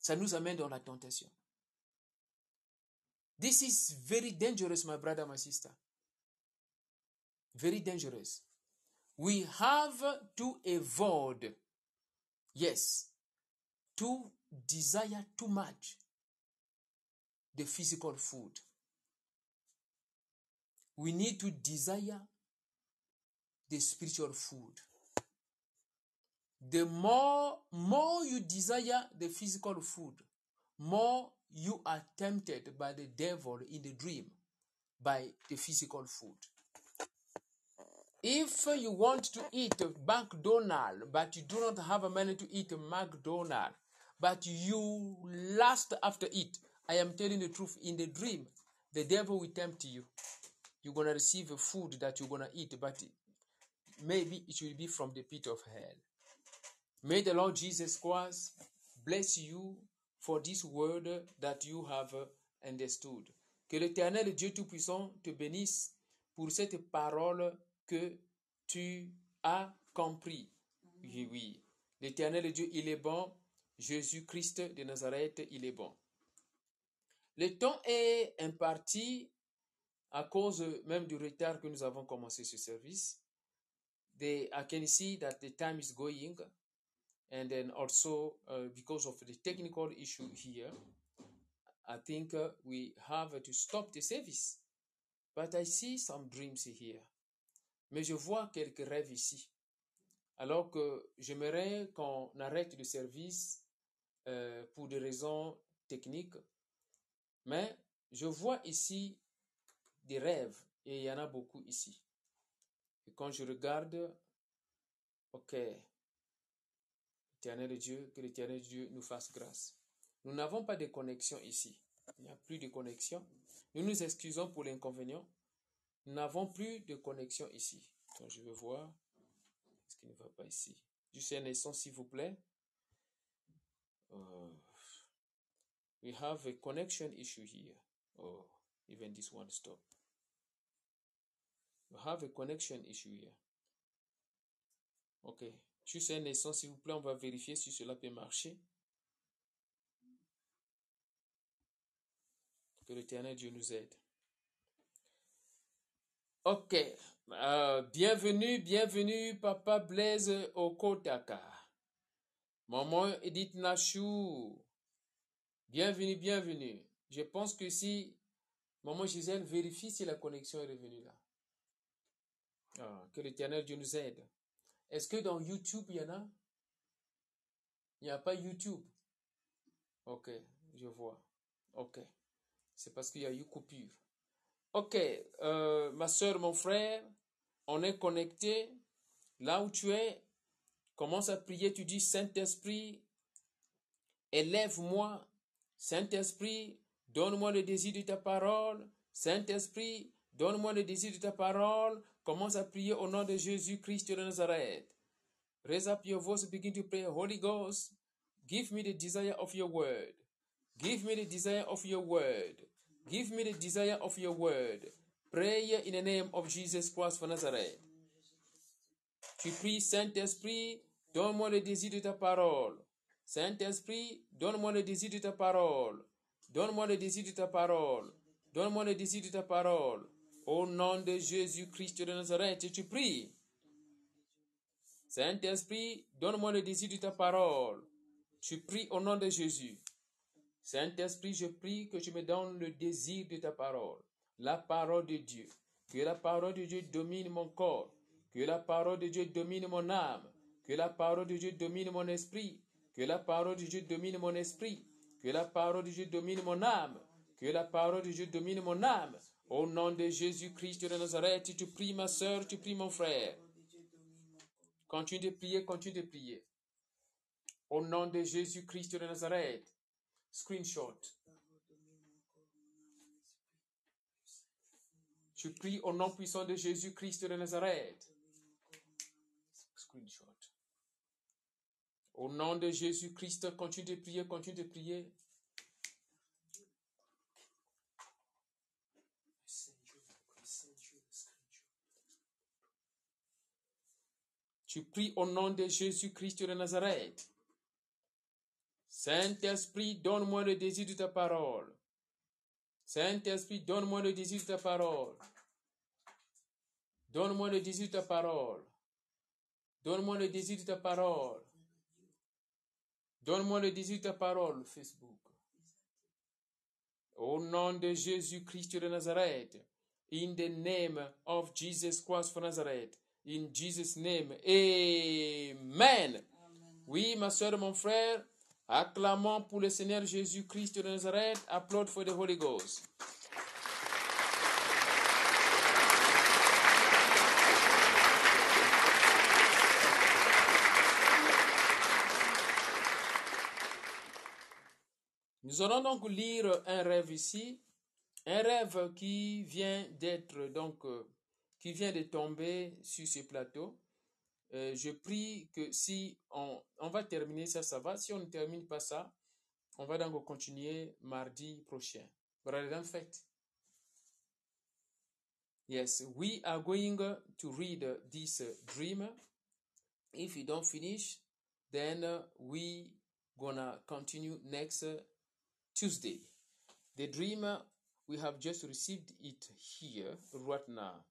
Ça nous amène dans la tentation. This is very dangerous, my brother, my sister. Very dangerous. We have to avoid, yes, to desire too much the physical food. We need to desire the spiritual food. The more, more you desire the physical food, more you are tempted by the devil in the dream by the physical food. If you want to eat McDonald's, but you do not have money to eat McDonald's, but you lust after it, I am telling the truth, in the dream, the devil will tempt you. You're going to receive a food that you're going to eat, but maybe it will be from the pit of hell. May the Lord Jesus Christ bless you for this word that you have understood. Que l'éternel Dieu Tout-Puissant te bénisse pour cette parole que tu as compris. Oui, oui. L'éternel Dieu, il est bon. Jésus-Christ de Nazareth, il est bon. Le temps est imparti à cause même du retard que nous avons commencé ce service. The, I can see that the time is going and then also uh, because of the technical issue here, I think uh, we have to stop the service. But I see some dreams here. Mais je vois quelques rêves ici. Alors que j'aimerais qu'on arrête le service euh, pour des raisons techniques, mais je vois ici des rêves et il y en a beaucoup ici. Et quand je regarde, ok, éternel Dieu, que l'éternel Dieu nous fasse grâce. Nous n'avons pas de connexion ici. Il n'y a plus de connexion. Nous nous excusons pour l'inconvénient. N'avons plus de connexion ici. Donc, je vais voir ce qui ne va pas ici? Juste un s'il vous plaît. Uh, we have a connection issue here. Oh, even this one stop. We have a connection issue here. Ok. Juste un s'il vous plaît, on va vérifier si cela peut marcher. Que l'éternel Dieu nous aide. Ok. Euh, bienvenue, bienvenue, Papa Blaise Okotaka. Maman Edith Nachou. Bienvenue, bienvenue. Je pense que si Maman Gisèle vérifie si la connexion est revenue là. Ah, que l'éternel Dieu nous aide. Est-ce que dans YouTube, il y en a? Il n'y a pas YouTube. Ok, je vois. Ok. C'est parce qu'il y a eu coupure. Ok, euh, ma soeur, mon frère, on est connecté. Là où tu es, commence à prier. Tu dis, Saint-Esprit, élève-moi. Saint-Esprit, donne-moi le désir de ta parole. Saint-Esprit, donne-moi le désir de ta parole. Commence à prier au nom de Jésus-Christ de Nazareth. Raise up your voice, begin to pray. Holy Ghost, give me the desire of your word. Give me the desire of your word. Give me the desire of your word. Pray in the name of Jesus Christ of Nazareth. Tu pries, Saint-Esprit, donne-moi le désir de ta parole. Saint-Esprit, donne-moi le désir de ta parole. Donne-moi le désir de ta parole. Donne-moi le désir de ta parole. Au nom de Jésus-Christ de Nazareth, tu pries. Saint-Esprit, donne-moi le désir de ta parole. Tu pries au nom de Jésus. Saint-Esprit, je prie que tu me donnes le désir de ta parole, la parole de Dieu. Que la parole de Dieu domine mon corps. Que la parole de Dieu domine mon âme. Que la parole de Dieu domine mon esprit. Que la parole de Dieu domine mon esprit. Que la parole de Dieu domine mon âme. Que la parole de Dieu domine mon âme. Au nom de Jésus-Christ de Nazareth, tu pries ma soeur, tu pries mon frère. Continue de prier, continue de prier. Au nom de Jésus-Christ de Nazareth. Screenshot. Tu pries au nom puissant de Jésus-Christ de Nazareth. Screenshot. Au nom de Jésus-Christ, continue de prier, continue de prier. Tu pries au nom de Jésus-Christ de Nazareth. Saint-Esprit, donne-moi le désir de ta parole. Saint-Esprit, donne-moi le désir de ta parole. Donne-moi le désir de ta parole. Donne-moi le désir de ta parole. Donne-moi le désir de ta parole, Facebook. Au nom de Jésus-Christ de Nazareth. In the name of Jesus Christ of Nazareth. In Jesus' name. Amen. Oui, ma soeur, mon frère, acclamons pour le Seigneur Jésus-Christ de Nazareth. Applaud for the Holy Ghost. Nous allons donc lire un rêve ici, un rêve qui vient d'être donc euh, qui vient de tomber sur ce plateau. Euh, je prie que si on, on va terminer ça, ça va. Si on ne termine pas ça, on va donc continuer mardi prochain. Brother in fact. Yes, we are going to read this dream. If you don't finish, then we gonna continue next Tuesday. The dream we have just received it here right now.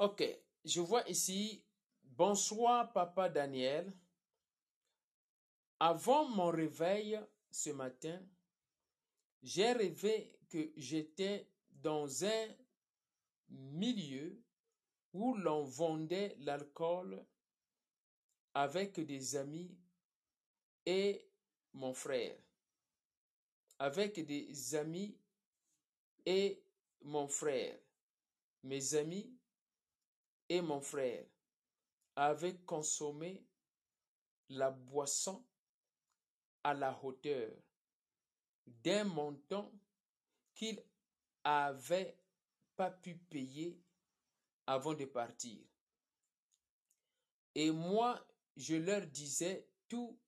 Ok, je vois ici, bonsoir papa Daniel. Avant mon réveil ce matin, j'ai rêvé que j'étais dans un milieu où l'on vendait l'alcool avec des amis et mon frère. Avec des amis et mon frère. Mes amis et mon frère avaient consommé la boisson à la hauteur d'un montant qu'ils n'avaient pas pu payer avant de partir. Et moi, je leur disais, tout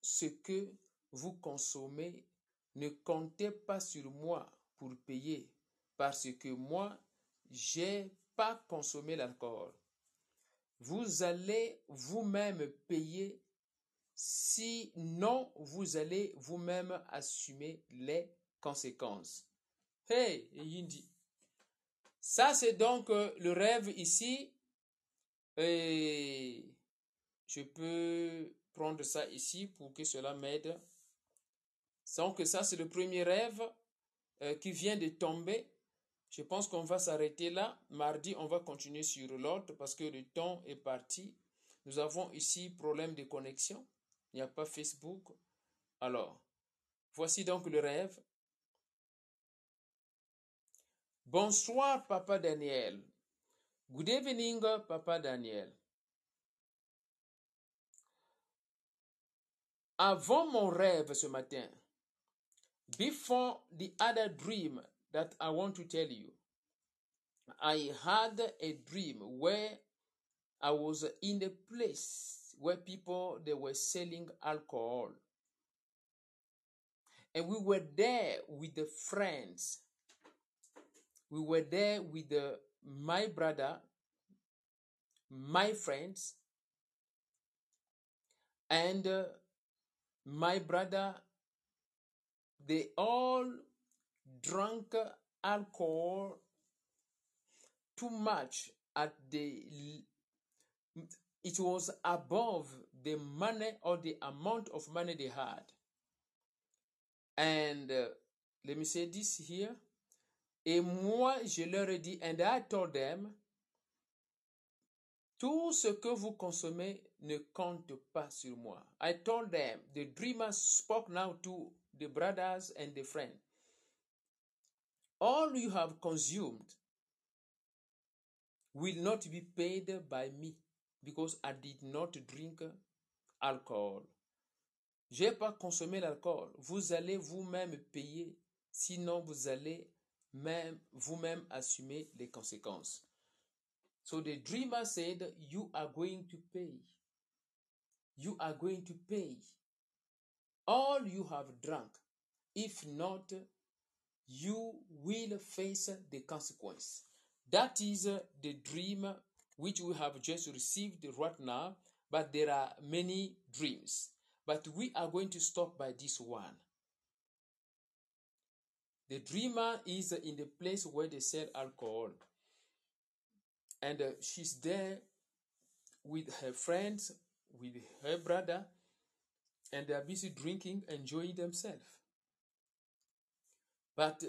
ce que vous consommez ne comptez pas sur moi pour payer, parce que moi, j'ai pas consommé l'alcool. Vous allez vous-même payer, sinon vous allez vous-même assumer les conséquences. Hey, Yindi. Ça, c'est donc euh, le rêve ici. Et je peux prendre ça ici pour que cela m'aide. Donc ça, c'est le premier rêve euh, qui vient de tomber. Je pense qu'on va s'arrêter là. Mardi, on va continuer sur l'autre parce que le temps est parti. Nous avons ici problème de connexion. Il n'y a pas Facebook. Alors, voici donc le rêve. Bonsoir, Papa Daniel. Good evening, Papa Daniel. Avant mon rêve ce matin, before the other dream that I want to tell you, I had a dream where I was in a place where people they were selling alcohol. And we were there with the friends. We were there with the, my brother, my friends, and uh, my brother they all drank alcohol too much at the it was above the money or the amount of money they had and uh, let me say this here et moi je leur ai dit and i told them tout ce que vous consommez ne compte pas sur moi. I told them, the dreamer spoke now to the brothers and the friend. All you have consumed will not be paid by me because I did not drink alcohol. J'ai pas consommé l'alcool. Vous allez vous-même payer, sinon vous allez même vous-même assumer les conséquences. So the dreamer said, You are going to pay. You are going to pay all you have drunk. If not, you will face the consequence. That is the dream which we have just received right now, but there are many dreams. But we are going to stop by this one. The dreamer is in the place where they sell alcohol and uh, she's there with her friends, with her brother, and they are busy drinking, enjoying themselves. But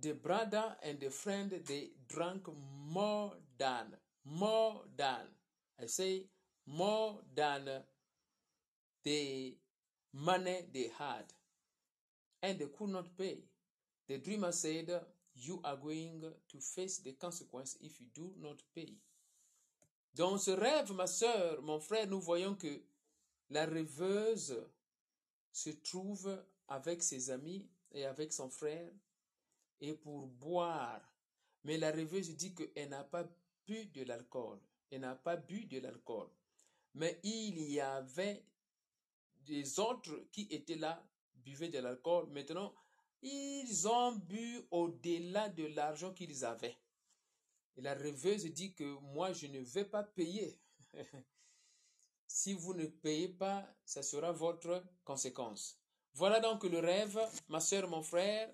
the brother and the friend they drank more than, more than, I say more than the money they had, and they could not pay. The dreamer said, you are going to face the consequences if you do not pay. Dans ce rêve, ma sœur, mon frère, nous voyons que la rêveuse se trouve avec ses amis avec son frère et pour boire. Mais la rêveuse dit qu'elle n'a pas bu de l'alcool. Elle n'a pas bu de l'alcool. Mais il y avait des autres qui étaient là, buvaient de l'alcool. Maintenant, ils ont bu au-delà de l'argent qu'ils avaient. Et la rêveuse dit que moi, je ne vais pas payer. si vous ne payez pas, ça sera votre conséquence. Voilà donc le rêve, ma soeur, mon frère.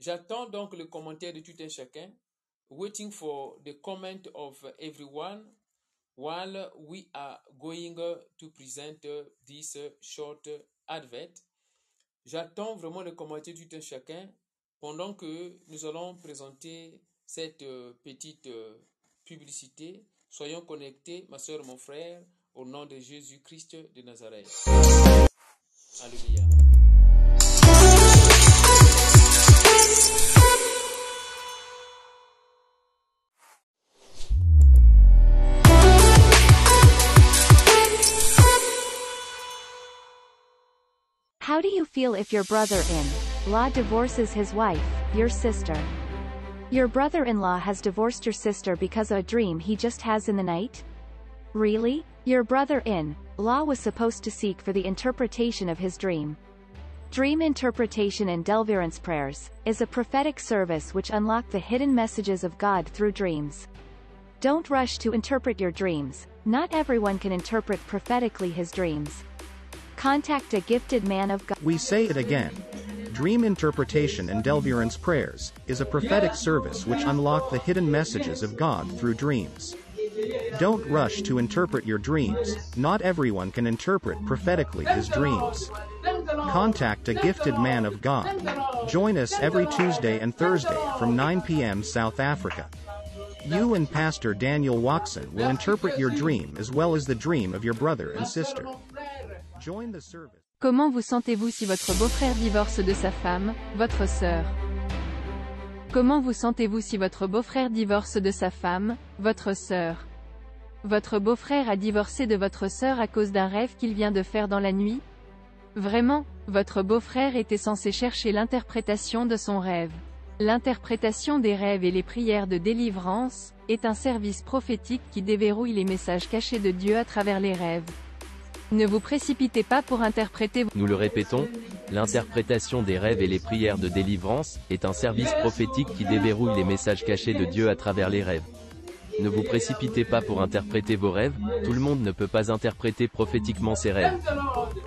J'attends donc le commentaire de tout un chacun. Waiting for the comment of everyone while we are going to present this short advert. J'attends vraiment les commentaires du tout un chacun pendant que nous allons présenter cette petite publicité. Soyons connectés, ma soeur, mon frère, au nom de Jésus-Christ de Nazareth. Alléluia. You feel if your brother-in-law divorces his wife, your sister? Your brother-in-law has divorced your sister because of a dream he just has in the night? Really? Your brother-in-law was supposed to seek for the interpretation of his dream. Dream interpretation and deliverance prayers is a prophetic service which unlock the hidden messages of God through dreams. Don't rush to interpret your dreams. Not everyone can interpret prophetically his dreams. Contact a gifted man of God. We say it again. Dream interpretation and deliverance prayers is a prophetic service which unlock the hidden messages of God through dreams. Don't rush to interpret your dreams. Not everyone can interpret prophetically his dreams. Contact a gifted man of God. Join us every Tuesday and Thursday from 9 p.m. South Africa. You and Pastor Daniel Watson will interpret your dream as well as the dream of your brother and sister. Comment vous sentez-vous si votre beau-frère divorce de sa femme, votre sœur? Comment vous sentez-vous si votre beau-frère divorce de sa femme, votre sœur? Votre beau-frère a divorcé de votre sœur à cause d'un rêve qu'il vient de faire dans la nuit? Vraiment, votre beau-frère était censé chercher l'interprétation de son rêve. L'interprétation des rêves et les prières de délivrance est un service prophétique qui déverrouille les messages cachés de Dieu à travers les rêves. Ne vous précipitez pas pour interpréter Nous le répétons, l'interprétation des rêves et les prières de délivrance est un service prophétique qui déverrouille les messages cachés de Dieu à travers les rêves. Ne vous précipitez pas pour interpréter vos rêves, tout le monde ne peut pas interpréter prophétiquement ses rêves.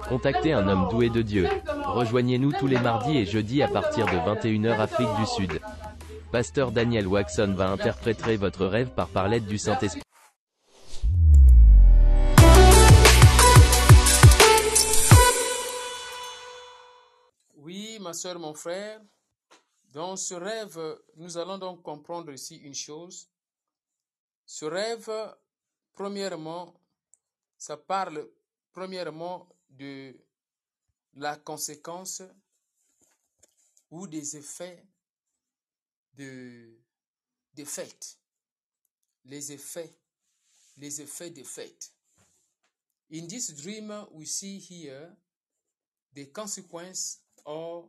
Contactez un homme doué de Dieu. Rejoignez-nous tous les mardis et jeudis à partir de 21h Afrique du Sud. Pasteur Daniel Waxon va interpréter votre rêve par par l'aide du Saint-Esprit. Oui, ma soeur, mon frère, dans ce rêve, nous allons donc comprendre ici une chose. Ce rêve, premièrement, ça parle premièrement de la conséquence ou des effets de, des fêtes. Les effets, les effets des fêtes. In this dream, we see here the consequence or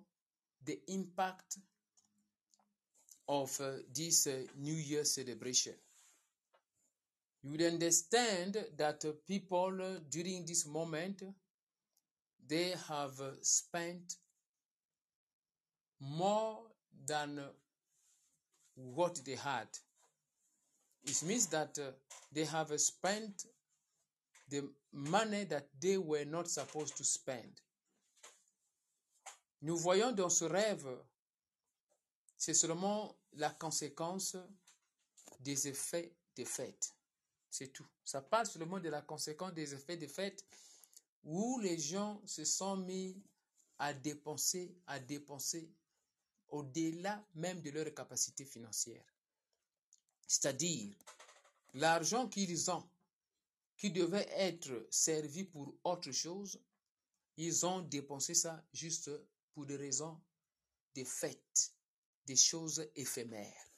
the impact of uh, this uh, New Year celebration. You would understand that uh, people uh, during this moment they have uh, spent more than uh, what they had. It means that they have spent the money that they were not supposed to spend. Nous voyons dans ce rêve, c'est seulement la conséquence des effets des fêtes. C'est tout. Ça parle seulement de la conséquence des effets des fêtes où les gens se sont mis à dépenser, à dépenser au-delà même de leur capacité financière. C'est-à-dire, l'argent qu'ils ont, qui devait être servi pour autre chose, ils ont dépensé ça juste pour des raisons des fêtes, des choses éphémères.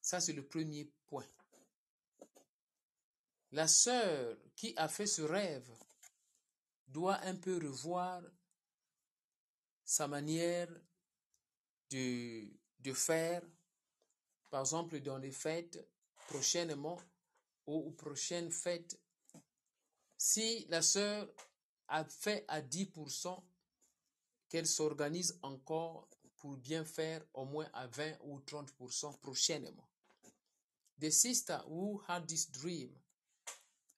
Ça, c'est le premier point. La sœur qui a fait ce rêve doit un peu revoir sa manière de, faire, par exemple dans les fêtes prochainement ou aux prochaines fêtes. Si la sœur a fait à 10%, qu'elle s'organise encore pour bien faire au moins à 20 ou 30% prochainement. The sister who had this dream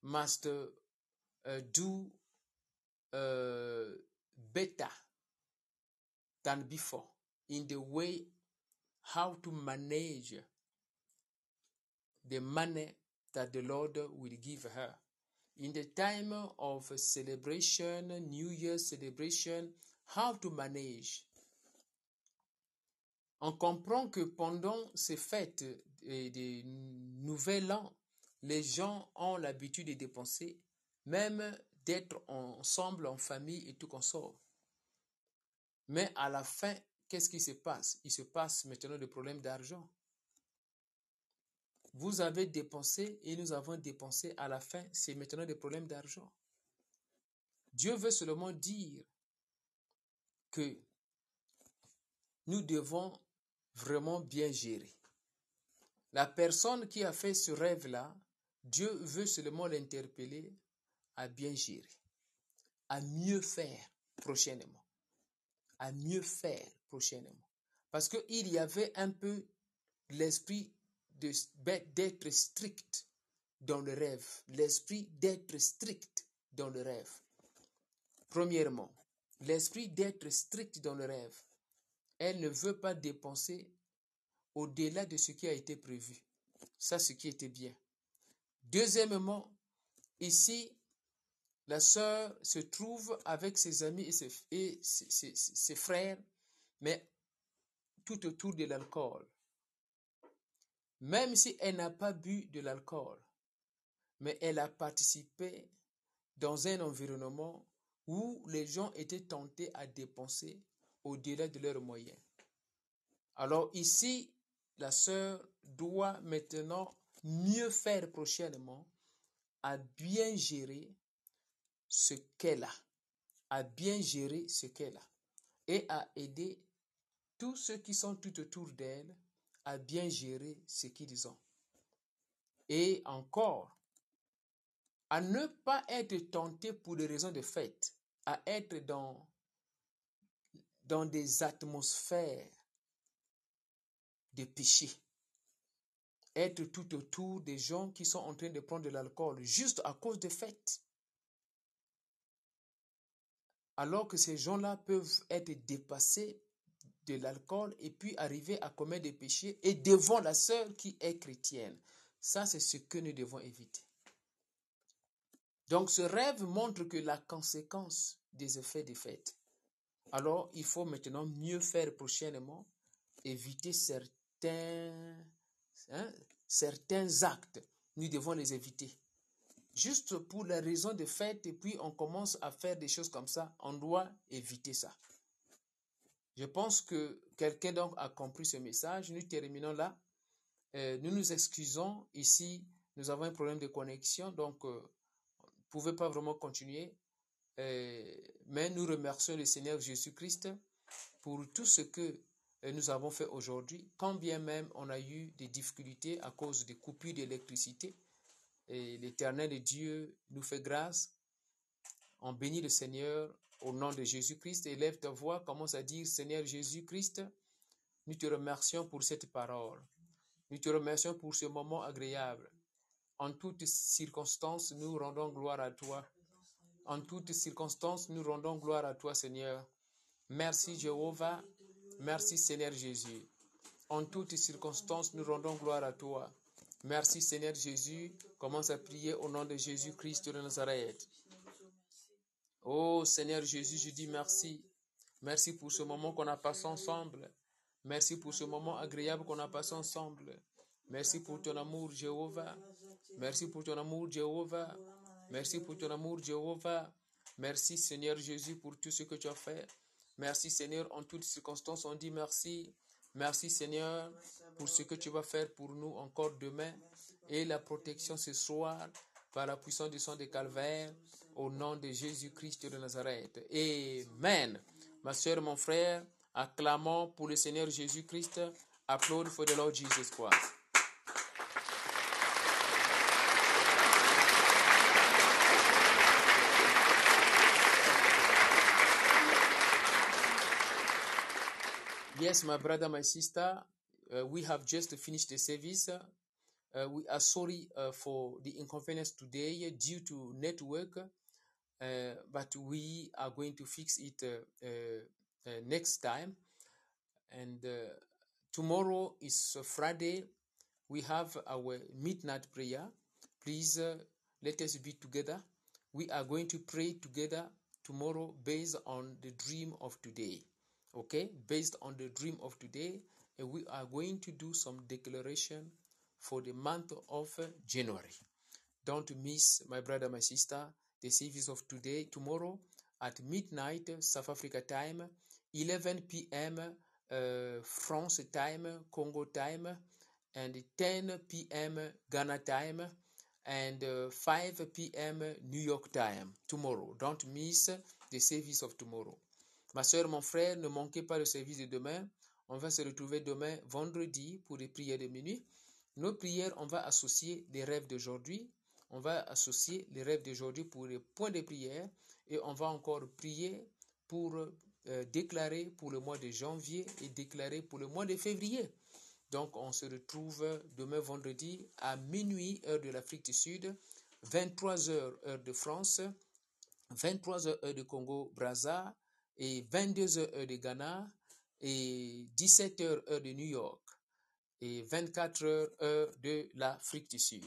must uh, do uh, better than before in the way how to manage the money that the Lord will give her. In the time of celebration, New Year celebration, how to manage. On comprend que pendant ces fêtes et des nouvel an, les gens ont l'habitude de dépenser, même d'être ensemble en famille et tout qu'on sort. Mais à la fin, qu'est-ce qui se passe? Il se passe maintenant des problèmes d'argent. Vous avez dépensé et nous avons dépensé à la fin, c'est maintenant des problèmes d'argent. Dieu veut seulement dire que nous devons vraiment bien gérer. La personne qui a fait ce rêve-là, Dieu veut seulement l'interpeller à bien gérer, à mieux faire prochainement, à mieux faire prochainement. Parce qu'il y avait un peu l'esprit d'être strict dans le rêve, l'esprit d'être strict dans le rêve. Premièrement, l'esprit d'être strict dans le rêve. Elle ne veut pas dépenser au-delà de ce qui a été prévu. Ça, ce qui était bien. Deuxièmement, ici, la sœur se trouve avec ses amis et, ses, ses frères, mais tout autour de l'alcool. Même si elle n'a pas bu de l'alcool, mais elle a participé dans un environnement où les gens étaient tentés à dépenser au-delà de leurs moyens. Alors ici, la sœur doit maintenant mieux faire prochainement à bien gérer ce qu'elle a, à bien gérer ce qu'elle a et à aider tous ceux qui sont tout autour d'elle à bien gérer ce qu'ils ont. Et encore, à ne pas être tenté pour des raisons de fête, à être dans, dans des atmosphères de péché. Être tout autour des gens qui sont en train de prendre de l'alcool juste à cause des fêtes. Alors que ces gens-là peuvent être dépassés de l'alcool et puis arriver à commettre des péchés et devant la sœur qui est chrétienne. Ça, c'est ce que nous devons éviter. Donc ce rêve montre que la conséquence des effets des fêtes. Alors il faut maintenant mieux faire prochainement, éviter certains, hein, certains actes. Nous devons les éviter. Juste pour la raison des fêtes, et puis on commence à faire des choses comme ça, on doit éviter ça. Je pense que quelqu'un donc a compris ce message. Nous terminons là. Euh, nous nous excusons. Ici, nous avons un problème de connexion, donc euh, pouvait pas vraiment continuer. Euh, mais nous remercions le Seigneur Jésus-Christ pour tout ce que euh, nous avons fait aujourd'hui, quand bien même on a eu des difficultés à cause des coupures d'électricité. Et l'éternel Dieu nous fait grâce. On bénit le Seigneur au nom de Jésus-Christ. Élève ta voix, commence à dire Seigneur Jésus-Christ, nous te remercions pour cette parole. Nous te remercions pour ce moment agréable. En toutes circonstances, nous rendons gloire à toi. En toutes circonstances, nous rendons gloire à toi, Seigneur. Merci, Jéhovah. Merci, Seigneur Jésus. En toutes circonstances, nous rendons gloire à toi. Merci, Seigneur Jésus. Commence à prier au nom de Jésus-Christ de Nazareth. Oh, Seigneur Jésus, je dis merci. Merci pour ce moment qu'on a passé ensemble. Merci pour ce moment agréable qu'on a passé ensemble. Merci pour ton amour, Jéhovah. Merci pour ton amour, Jéhovah. Merci pour ton amour, Jéhovah. Merci, Seigneur Jésus, pour tout ce que tu as fait. Merci, Seigneur, en toutes circonstances, on dit merci. Merci, Seigneur, pour ce que tu vas faire pour nous encore demain et la protection ce soir par la puissance du sang de Calvaire au nom de Jésus-Christ de Nazareth. Amen. Ma soeur, mon frère, acclamons pour le Seigneur Jésus-Christ. Applaudis for the Lord Jesus Christ. Yes, my brother, my sister, uh, we have just finished the service. Uh, we are sorry uh, for the inconvenience today due to network, uh, but we are going to fix it uh, uh, next time. And tomorrow is Friday. We have our midnight prayer. Please let us be together. We are going to pray together tomorrow based on the dream of today. Okay, based on the dream of today, and we are going to do some declaration for the month of January. Don't miss, my brother, my sister, the service of today, tomorrow at midnight, South Africa time, 11 p.m. Uh, France time, Congo time, and 10 p.m. Ghana time, and uh, 5 p.m. New York time tomorrow. Don't miss the service of tomorrow. Ma soeur, mon frère, ne manquez pas le service de demain. On va se retrouver demain, vendredi, pour les prières de minuit. Nos prières, on va associer les rêves d'aujourd'hui. On va associer les rêves d'aujourd'hui pour les points de prière. Et on va encore prier pour euh, déclarer pour le mois de janvier et déclarer pour le mois de février. Donc, on se retrouve demain vendredi à minuit, heure de l'Afrique du Sud, 23h, heure de France, 23h, heure de Congo, Et 22h, heure de Ghana, et 17h, heure de New York, et 24h, heure de l'Afrique du Sud.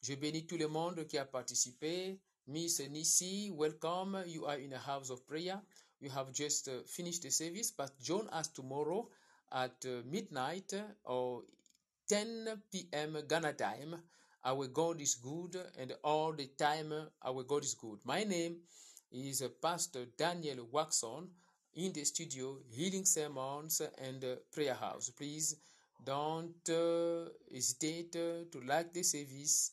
Je bénis tout le monde qui a participé. Miss Nisi, welcome. You are in a house of prayer. You have just uh, finished the service, but join us tomorrow at uh, midnight or 10 p.m. Ghana time. Our God is good, and all the time our God is good. My name is Pastor Daniel Waxon in the studio, Healing Sermons and uh, Prayer House. Please don't uh, hesitate uh, to like the service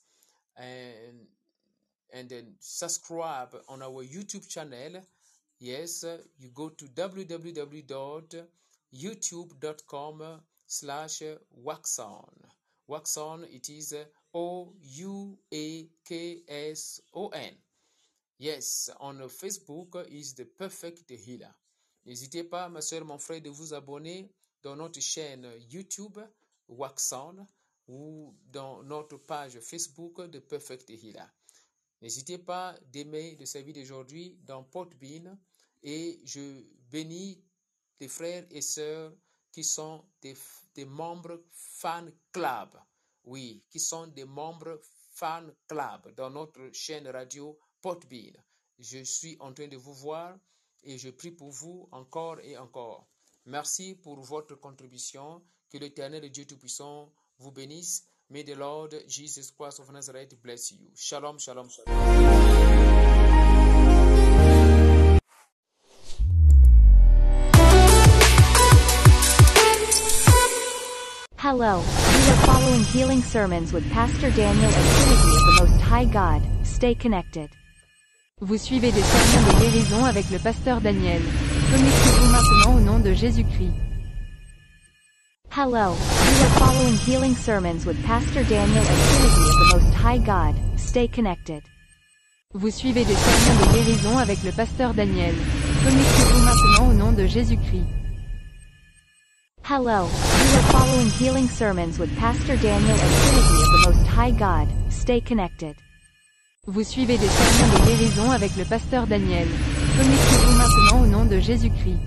and and then subscribe on our YouTube channel. Yes, uh, you go to www.youtube.com slash waxon. Waxon, it is O-U-A-K-S-O-N. Yes, on Facebook is the perfect healer. N'hésitez pas, ma soeur, mon frère, de vous abonner dans notre chaîne YouTube, Waxon, ou dans notre page Facebook, The Perfect Healer. N'hésitez pas d'aimer le service d'aujourd'hui dans Podbean et je bénis les frères et sœurs qui sont des, des membres fan club. Oui, qui sont des membres fan club dans notre chaîne radio Je suis en train de vous voir et je prie pour vous encore et encore. Merci pour votre contribution. Que l'Éternel Dieu Tout-Puissant vous bénisse. May the Lord Jesus Christ of Nazareth bless you. Shalom, shalom, shalom. Hello, you are following healing sermons with Pastor Daniel and Trinity of the Most High God. Stay connected. Vous suivez des sermons de guérison avec le pasteur Daniel. Connectez-vous maintenant au nom de Jésus-Christ. Hello, you are following healing sermons with Pastor Daniel and Trinity of the Most High God. Stay connected. Vous suivez des sermons de guérison avec le pasteur Daniel. Connectez-vous maintenant au nom de Jésus-Christ. Hello, you are following healing sermons with Pastor Daniel and Trinity of the Most High God. Stay connected. Vous suivez des sermons de guérison avec le pasteur Daniel. Connectez-vous maintenant au nom de Jésus-Christ.